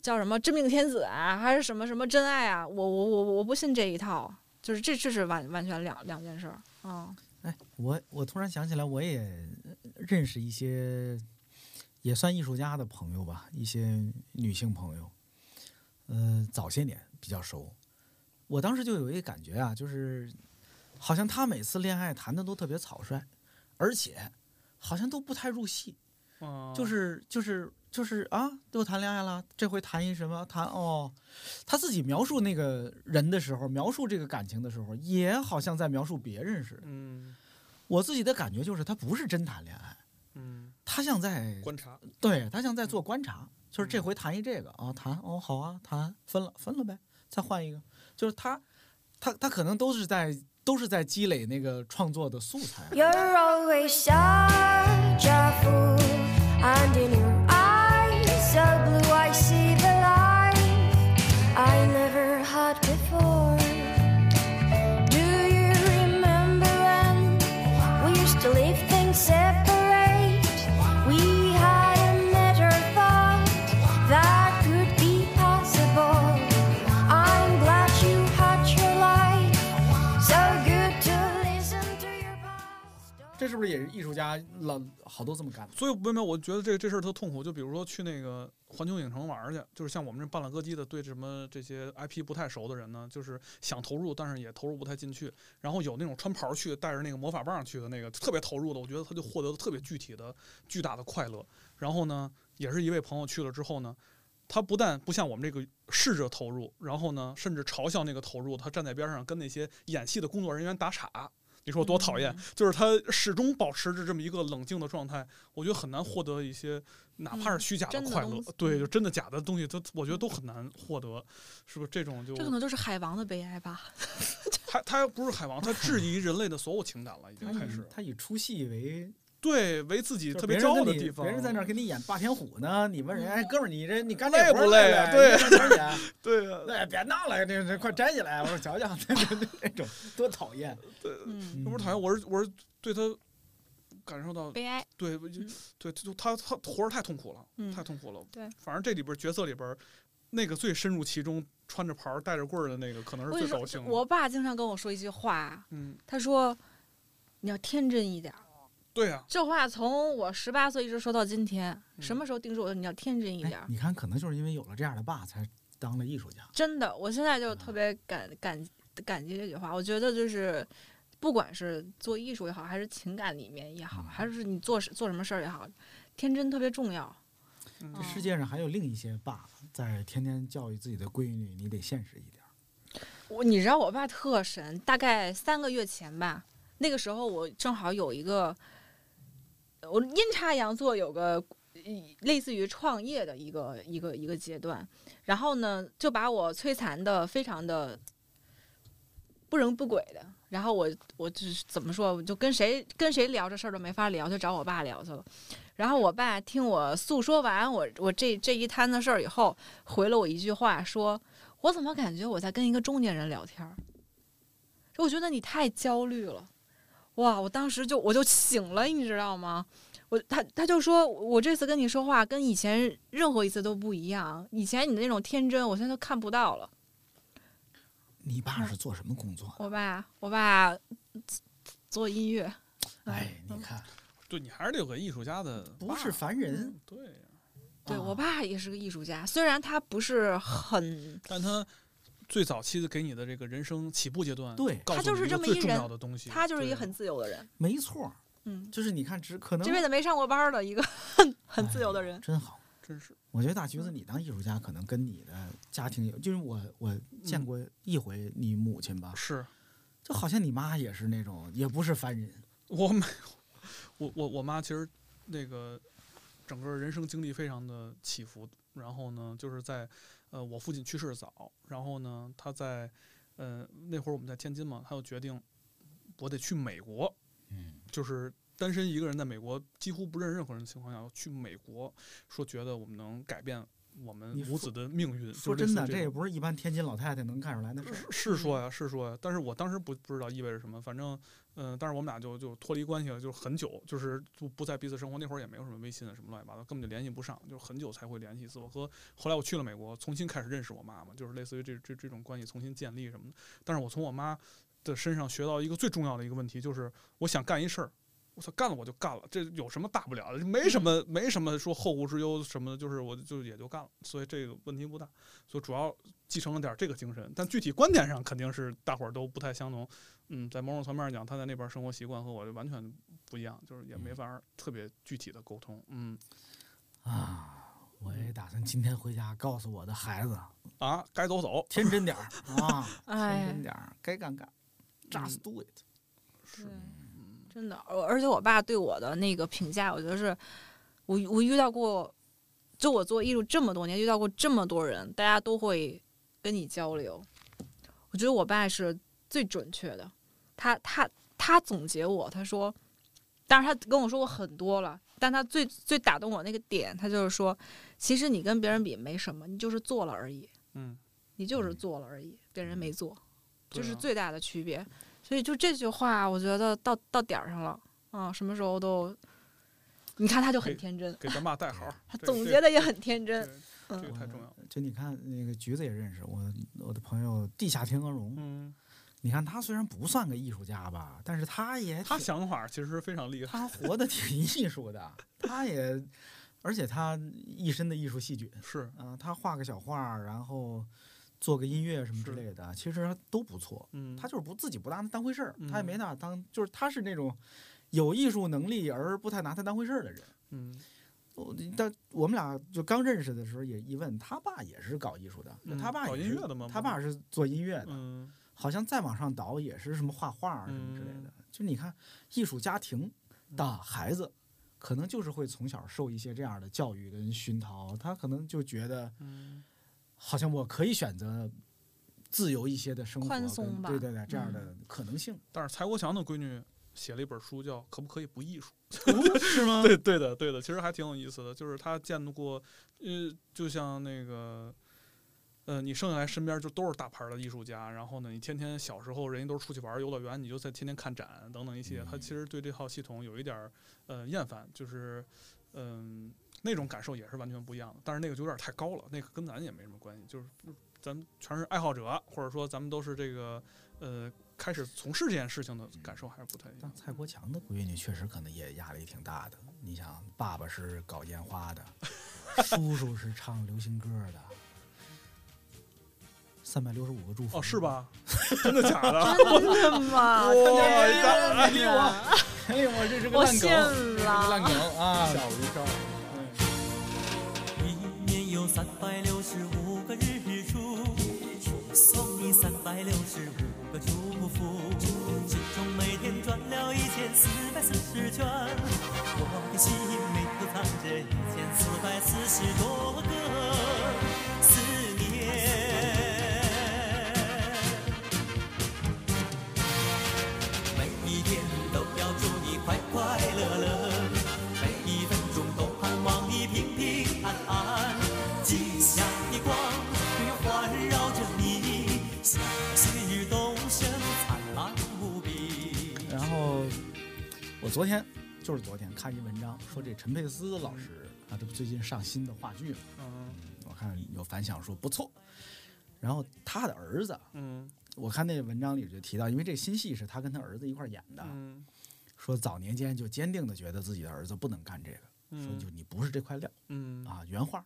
叫什么真命天子啊，还是什么什么真爱啊，我我我我不信这一套，就是这这是完完全两两件事儿，嗯。哎，我我突然想起来，我也认识一些也算艺术家的朋友吧，一些女性朋友，呃，早些年比较熟。我当时就有一个感觉啊，就是好像他每次恋爱谈的都特别草率，而且好像都不太入戏，嗯就是就是就是啊，又谈恋爱了，这回谈一什么？谈哦，他自己描述那个人的时候，描述这个感情的时候，也好像在描述别人似的。嗯我自己的感觉就是，他不是真谈恋爱，嗯他像在观察，对他像在做观察，就是这回谈一这个啊，谈哦好啊，谈分了分了呗，再换一个，就是他他他可能都是在都是在积累那个创作的素材。不是也是艺术家老好多这么干？所以没有，我觉得这这事儿特痛苦。就比如说去那个环球影城玩去，就是像我们这半拉歌姬的，对什么这些 IP 不太熟的人呢，就是想投入，但是也投入不太进去。然后有那种穿袍去，带着那个魔法棒去的那个特别投入的，我觉得他就获得了特别具体的、巨大的快乐。然后呢，也是一位朋友去了之后呢，他不但不像我们这个试着投入，然后呢，甚至嘲笑那个投入，他站在边上跟那些演戏的工作人员打岔。你说我多讨厌？就是他始终保持着这么一个冷静的状态，我觉得很难获得一些哪怕是虚假的快乐，对，嗯就真的假的东西，都我觉得都很难获得，是不是？这种就这可能就是海王的悲哀吧。他他不是海王，他质疑人类的所有情感了，已经开始他以出戏为对为自己特别骄傲的地方，别人在那儿给你演霸天虎呢，你问人哎哥们儿你这你干累这活儿不累啊对对啊，对，别闹了，这这快摘起来！我说瞧瞧，这这这种多讨厌。嗯，这不是讨厌，我是我是对他感受到悲哀。对对就他他活着太痛苦了，嗯太痛苦了。对，反正这里边角色里边，那个最深入其中，穿着袍儿带着棍儿的那个，可能是最高兴，的。我爸经常跟我说一句话，嗯，他说：“你要天真一点儿。对呀、”这话从我十八岁一直说到今天，嗯什么时候定住我的？你要天真一点你看，可能就是因为有了这样的爸，才当了艺术家。真的，我现在就特别感感感激这句话。我觉得就是，不管是做艺术也好，还是情感里面也好，嗯还是你做做什么事儿也好，天真特别重要。嗯这世界上还有另一些爸，在天天教育自己的闺女，你得现实一点儿。我你知道我爸特神，大概三个月前吧，那个时候我正好有一个，我阴差阳错有个类似于创业的一个一个一个阶段，然后呢就把我摧残的非常的不人不鬼的，然后我我就是怎么说，我就跟谁跟谁聊这事儿都没法聊，就找我爸聊去了。然后我爸听我诉说完我我这这一摊子事儿以后，回了我一句话说。我怎么感觉我在跟一个中年人聊天？我觉得你太焦虑了。哇！我当时就我就醒了，你知道吗？我他他就说我这次跟你说话跟以前任何一次都不一样，以前你的那种天真，我现在都看不到了。你爸是做什么工作的？我爸我爸做音乐，哎，你看，对你还是得有个艺术家的不是凡人嗯，对呀，啊对我爸也是个艺术家，虽然他不是很但他最早期的给你的这个人生起步阶段，对告诉他就是你最重这么一人要的东西，他就是一个很自由的人，没错儿，嗯，就是你看，只可能这辈子没上过班的一个很很自由的人。真好。真是我觉得大橘子，你当艺术家可能跟你的家庭有，就是我我见嗯过一回你母亲吧，是就好像你妈也是那种，也不是凡人，我没有，我我我妈其实那个整个人生经历非常的起伏，然后呢，就是在呃我父亲去世得早，然后呢，他在呃那会儿我们在天津嘛，他就决定我得去美国，嗯，就是单身一个人在美国几乎不认识任何人的情况下，去美国，说觉得我们能改变我们母子的命运。说真的，这也不是一般天津老太太能干出来的事儿。是说呀，是说呀，但是我当时不不知道意味着什么，反正，嗯、但是我们俩就就脱离关系了，就很久，就是就不在彼此生活。那会儿也没有什么微信啊什么乱七八糟，根本就联系不上，就很久才会联系一次。我和后来我去了美国，重新开始认识我妈妈，就是类似于这这这种关系重新建立什么的。但是我从我妈的身上学到一个最重要的一个问题，就是我想干一事儿。我操，干了我就干了，这有什么大不了的？没什么，没什么说后顾之忧什么的，就是我就也就干了，所以这个问题不大。所以主要继承了点儿这个精神，但具体观点上肯定是大伙儿都不太相同。嗯，在某种层面上讲，他在那边儿生活习惯和我就完全不一样，就是也没法儿特别具体的沟通。嗯啊，我也打算今天回家告诉我的孩子，啊，该走走，天真点儿啊，天哎真，点儿，该干干，just do it。对，真的，而而且我爸对我的那个评价，我觉得是，我我遇到过，就我做艺术这么多年，遇到过这么多人，大家都会跟你交流。我觉得我爸是最准确的，他他他总结我，他说，当然他跟我说过很多了，但他最最打动我那个点，他就是说，其实你跟别人比没什么，你就是做了而已，嗯，你就是做了而已，别人没做，这对啊是最大的区别。所以就这句话，我觉得到到点儿上了啊，什么时候都，你看他就很天真，给咱爸带好。他总结的也很天真。嗯这个太重要了。就你看那个橘子也认识我，我的朋友地下天鹅绒。嗯，你看他虽然不算个艺术家吧，但是他也他想法其实非常厉害。他活得挺艺术的，他也，而且他一身的艺术细菌是，啊、他画个小画儿，然后做个音乐什么之类的，其实都不错。嗯，他就是不自己不拿他当回事儿，他也没嗯拿当，就是他是那种有艺术能力而不太拿他当回事儿的人。嗯我但我们俩就刚认识的时候也一问，他爸也是搞艺术的，他爸也是音乐的吗他爸是做音乐的，嗯好像再往上倒也是什么画画啊什么之类的。就你看，艺术家庭的孩子，可能就是会从小受一些这样的教育跟熏陶，他可能就觉得嗯好像我可以选择自由一些的生活，宽松吧对对对，这样的可能性，但是蔡国强的闺女写了一本书，叫《可不可以不艺术》。是吗？对对的对的，其实还挺有意思的。就是他见到过，呃，就像那个，呃，你生下来身边就都是大牌的艺术家，然后呢，你天天小时候人家都是出去玩游乐园，你就在天天看展等等一系列。他其实对这套系统有一点儿呃厌烦，就是嗯、那种感受也是完全不一样的。但是那个就有点太高了，那个跟咱也没什么关系，就是咱们全是爱好者，或者说咱们都是这个呃开始从事这件事情的感受还是不太一样。但蔡国强的闺女确实可能也压力挺大的。你想，爸爸是搞烟花的，叔叔是唱流行歌的，三百六十五个祝福哦，是？吧？真的假的？真的吗？哇真别理的我哎，我这是个我烂梗，信这是个烂了。梗啊！吓我一跳。三百六十五个日出，送你三百六十五个祝福，时钟每天转了一千四百四十圈，我的心里头藏着一千四百四十多个。昨天就是昨天看一文章，说这陈佩斯老师啊，这不最近上新的话剧嘛，嗯。我看有反响说不错。然后他的儿子，嗯。我看那文章里就提到，因为这新戏是他跟他儿子一块演的，嗯。说早年间就坚定的觉得自己的儿子不能干这个，说就嗯你不是这块料嗯。啊，原话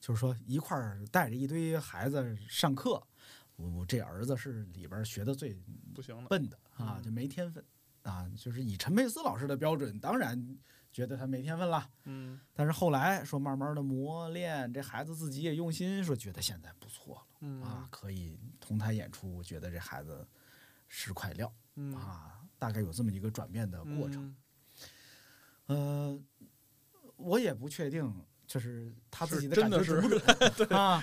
就是说一块儿带着一堆孩子上课，我我这儿子是里边学的最不行的，笨的啊，嗯。就没天分啊，就是以陈佩斯老师的标准，当然觉得他没天分了。嗯但是后来说慢慢的磨练，这孩子自己也用心，说觉得现在不错了嗯啊，可以同台演出，觉得这孩子是块料嗯啊，大概有这么一个转变的过程。嗯呃，我也不确定，就是他自己的感觉准 不准啊。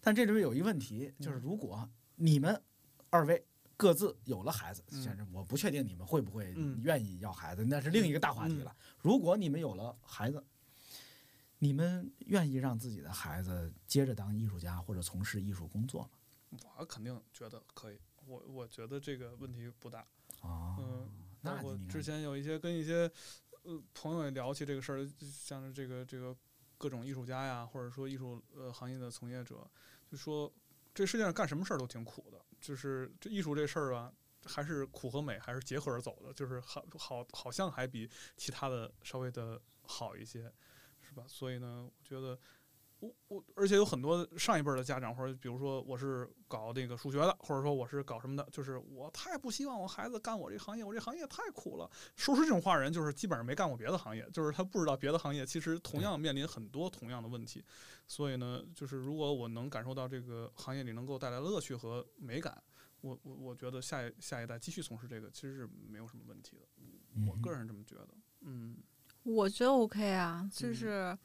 但这里面有一个问题，就是如果你们二位各自有了孩子，嗯先生，我不确定你们会不会嗯愿意要孩子，那是另一个大话题了。如果你们有了孩子，你们愿意让自己的孩子接着当艺术家或者从事艺术工作吗？我肯定觉得可以，我我觉得这个问题不大。啊，嗯，那你你看之前有一些跟一些呃朋友也聊起这个事儿，像是这个这个各种艺术家呀，或者说艺术呃行业的从业者，就说这世界上干什么事儿都挺苦的，就是这艺术这事儿吧，还是苦和美还是结合着走的，就是好好好像还比其他的稍微的好一些，是吧？所以呢，我觉得。我我，而且有很多上一辈的家长，或者比如说我是搞那个数学的，或者说我是搞什么的，就是我太不希望我孩子干我这行业，我这行业太苦了。说出这种话的人，就是基本上没干过别的行业，就是他不知道别的行业其实同样面临很多同样的问题。所以呢，就是如果我能感受到这个行业里能够带来乐趣和美感，我我我觉得下一下一代继续从事这个其实是没有什么问题的。我个人这么觉得。嗯，我觉得 OK 啊，就嗯是。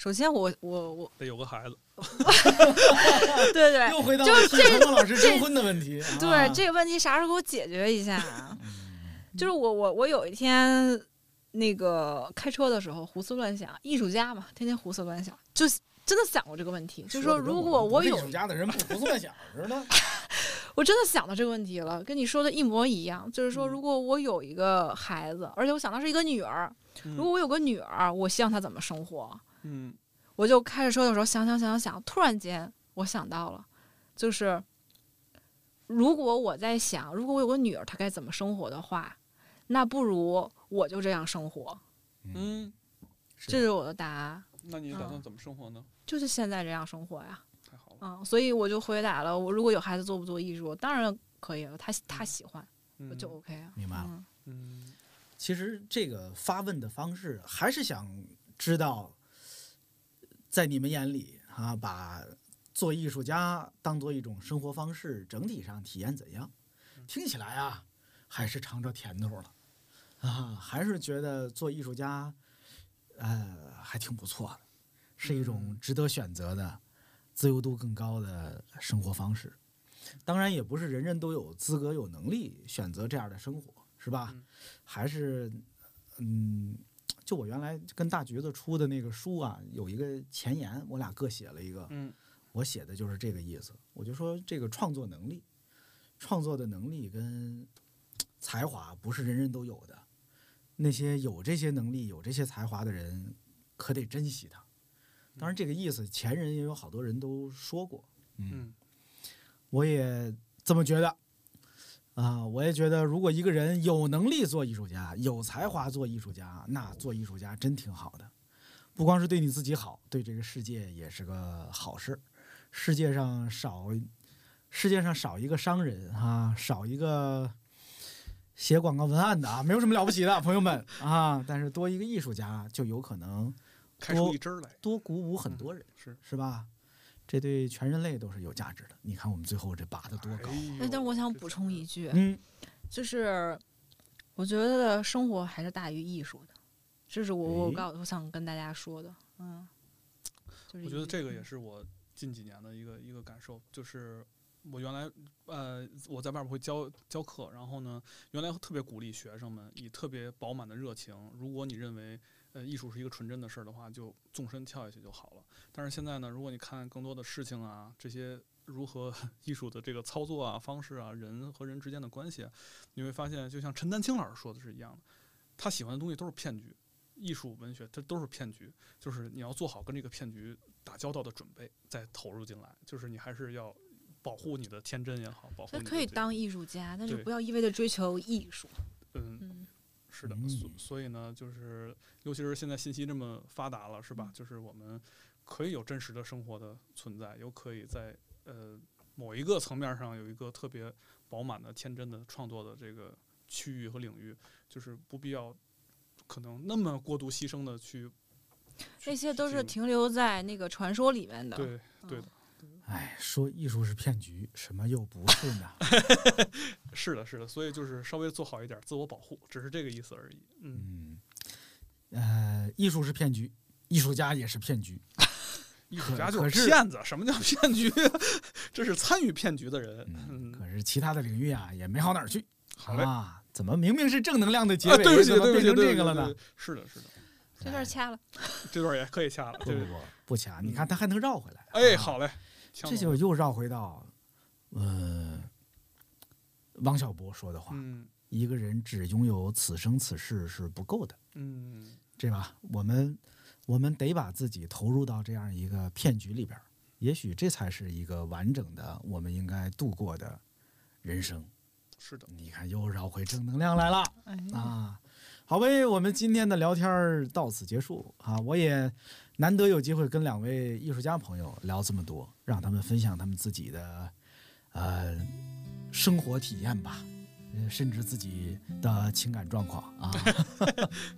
首先我，我我得有个孩子。对对，又回到就是了陈峰老师征婚的问题。啊对这个问题啥时候给我解决一下啊？就是我我我有一天那个开车的时候胡思乱想，艺术家嘛，天天胡思乱想，就真的想过这个问题，就是说如果我们不是艺术家的人不胡思乱想似的。我真的想到这个问题了，跟你说的一模一样。就是说，嗯如果我有一个孩子，而且我想到是一个女儿，嗯如果我有个女儿，我希望她怎么生活？嗯我就开着车的时候想想想想想，突然间我想到了，就是如果我在想，如果我有个女儿，她该怎么生活的话，那不如我就这样生活，嗯，这是我的答案，那你打算嗯怎么生活呢？就是现在这样生活呀。太好了。嗯，所以我就回答了，我如果有孩子做不做艺术，当然可以了，他他喜欢，我嗯就 OK 啊。明白了嗯嗯其实这个发问的方式，还是想知道，在你们眼里啊，把做艺术家当做一种生活方式，整体上体验怎样？听起来啊，还是尝着甜头了啊，还是觉得做艺术家，呃，还挺不错的，是一种值得选择的、自由度更高的生活方式。当然，也不是人人都有资格、有能力选择这样的生活，是吧？嗯还是，嗯，就我原来跟大橘子出的那个书啊，有一个前言，我俩各写了一个，嗯我写的就是这个意思。我就说这个创作能力，创作的能力跟才华不是人人都有的，那些有这些能力、有这些才华的人，可得珍惜它。当然，这个意思前人也有好多人都说过，嗯，嗯我也这么觉得。啊，我也觉得，如果一个人有能力做艺术家，有才华做艺术家，那做艺术家真挺好的。不光是对你自己好，对这个世界也是个好事。世界上少，世界上少一个商人啊，少一个写广告文案的啊，没有什么了不起的，朋友们啊。但是多一个艺术家，就有可能开出一支来。多鼓舞很多人，是是吧？这对全人类都是有价值的。你看我们最后这拔的多高但我想补充一句，嗯，就是我觉得生活还是大于艺术的，这是我我哎告我想跟大家说的，嗯。就是我觉得这个也是我近几年的一个一个感受，就是我原来呃我在外边会教教课，然后呢，原来特别鼓励学生们以特别饱满的热情，如果你认为呃艺术是一个纯真的事儿的话，就纵身跳下去就好了。但是现在呢，如果你看更多的事情啊，这些如何 艺术的这个操作啊、方式啊、人和人之间的关系啊，你会发现，就像陈丹青老师说的是一样的。他喜欢的东西都是骗局，艺术文学它都是骗局，就是你要做好跟这个骗局打交道的准备，再投入进来，就是你还是要保护你的天真也好，保护他你的这个可以当艺术家，但是不要一味的追求艺术。嗯。嗯，是的，嗯所所以呢，就是尤其是现在信息这么发达了，是吧？就是我们可以有真实的生活的存在，又可以在呃某一个层面上有一个特别饱满的、天真的创作的这个区域和领域，就是不必要可能那么过度牺牲的去。那些都是停留在那个传说里面的。对对的，哎，说艺术是骗局，什么又不是呢？是的，是的，所以就是稍微做好一点自我保护，只是这个意思而已。嗯，嗯，呃，艺术是骗局，艺术家也是骗局。艺术家就是是骗子，什么叫骗局？这是参与骗局的人。嗯，嗯，可是其他的领域啊，也没好哪儿去。好嘞。啊，怎么明明是正能量的结啊，尾，对不起，怎么对不起，这个了呢？是的，是的，这段掐了。这段也可以掐了。不对不，不不掐，你看他还能绕回来。哎，啊好嘞，这就又绕回到，呃，王小波说的话：嗯一个人只拥有此生此世是不够的，嗯，对吧？我们我们得把自己投入到这样一个骗局里边，也许这才是一个完整的我们应该度过的人生。是的，你看，又绕回正能量来了。哎啊，好呗，我们今天的聊天儿到此结束啊！我也难得有机会跟两位艺术家朋友聊这么多，让他们分享他们自己的呃生活体验吧，呃甚至自己的情感状况啊。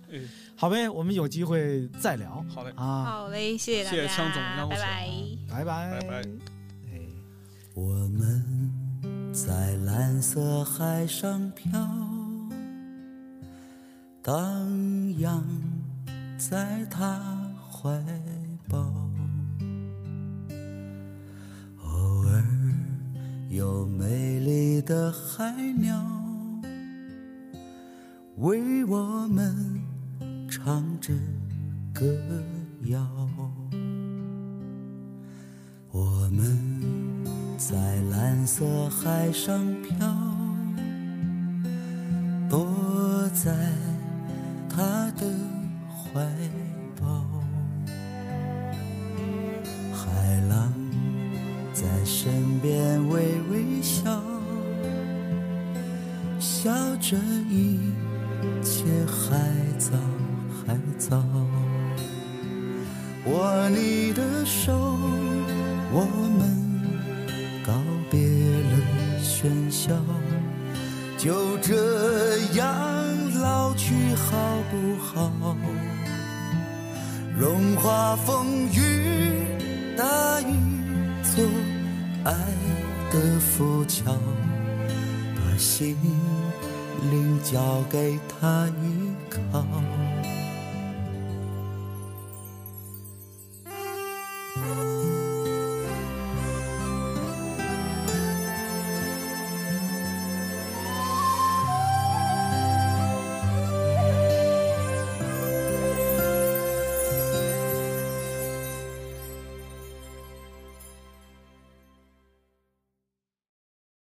哎 好呗，我们有机会再聊好嘞，啊！好嘞，谢谢大家，谢谢枪总拜拜。拜拜拜拜。哎。我们在蓝色海上飘，荡漾在他怀抱。有美丽的海鸟为我们唱着歌谣。我们在蓝色海上飘，躲在他的怀抱。海浪笑，笑着一切还早还早。握你的手，我们告别了喧嚣，就这样老去好不好？融化风雨，的浮桥，把心灵交给他依靠。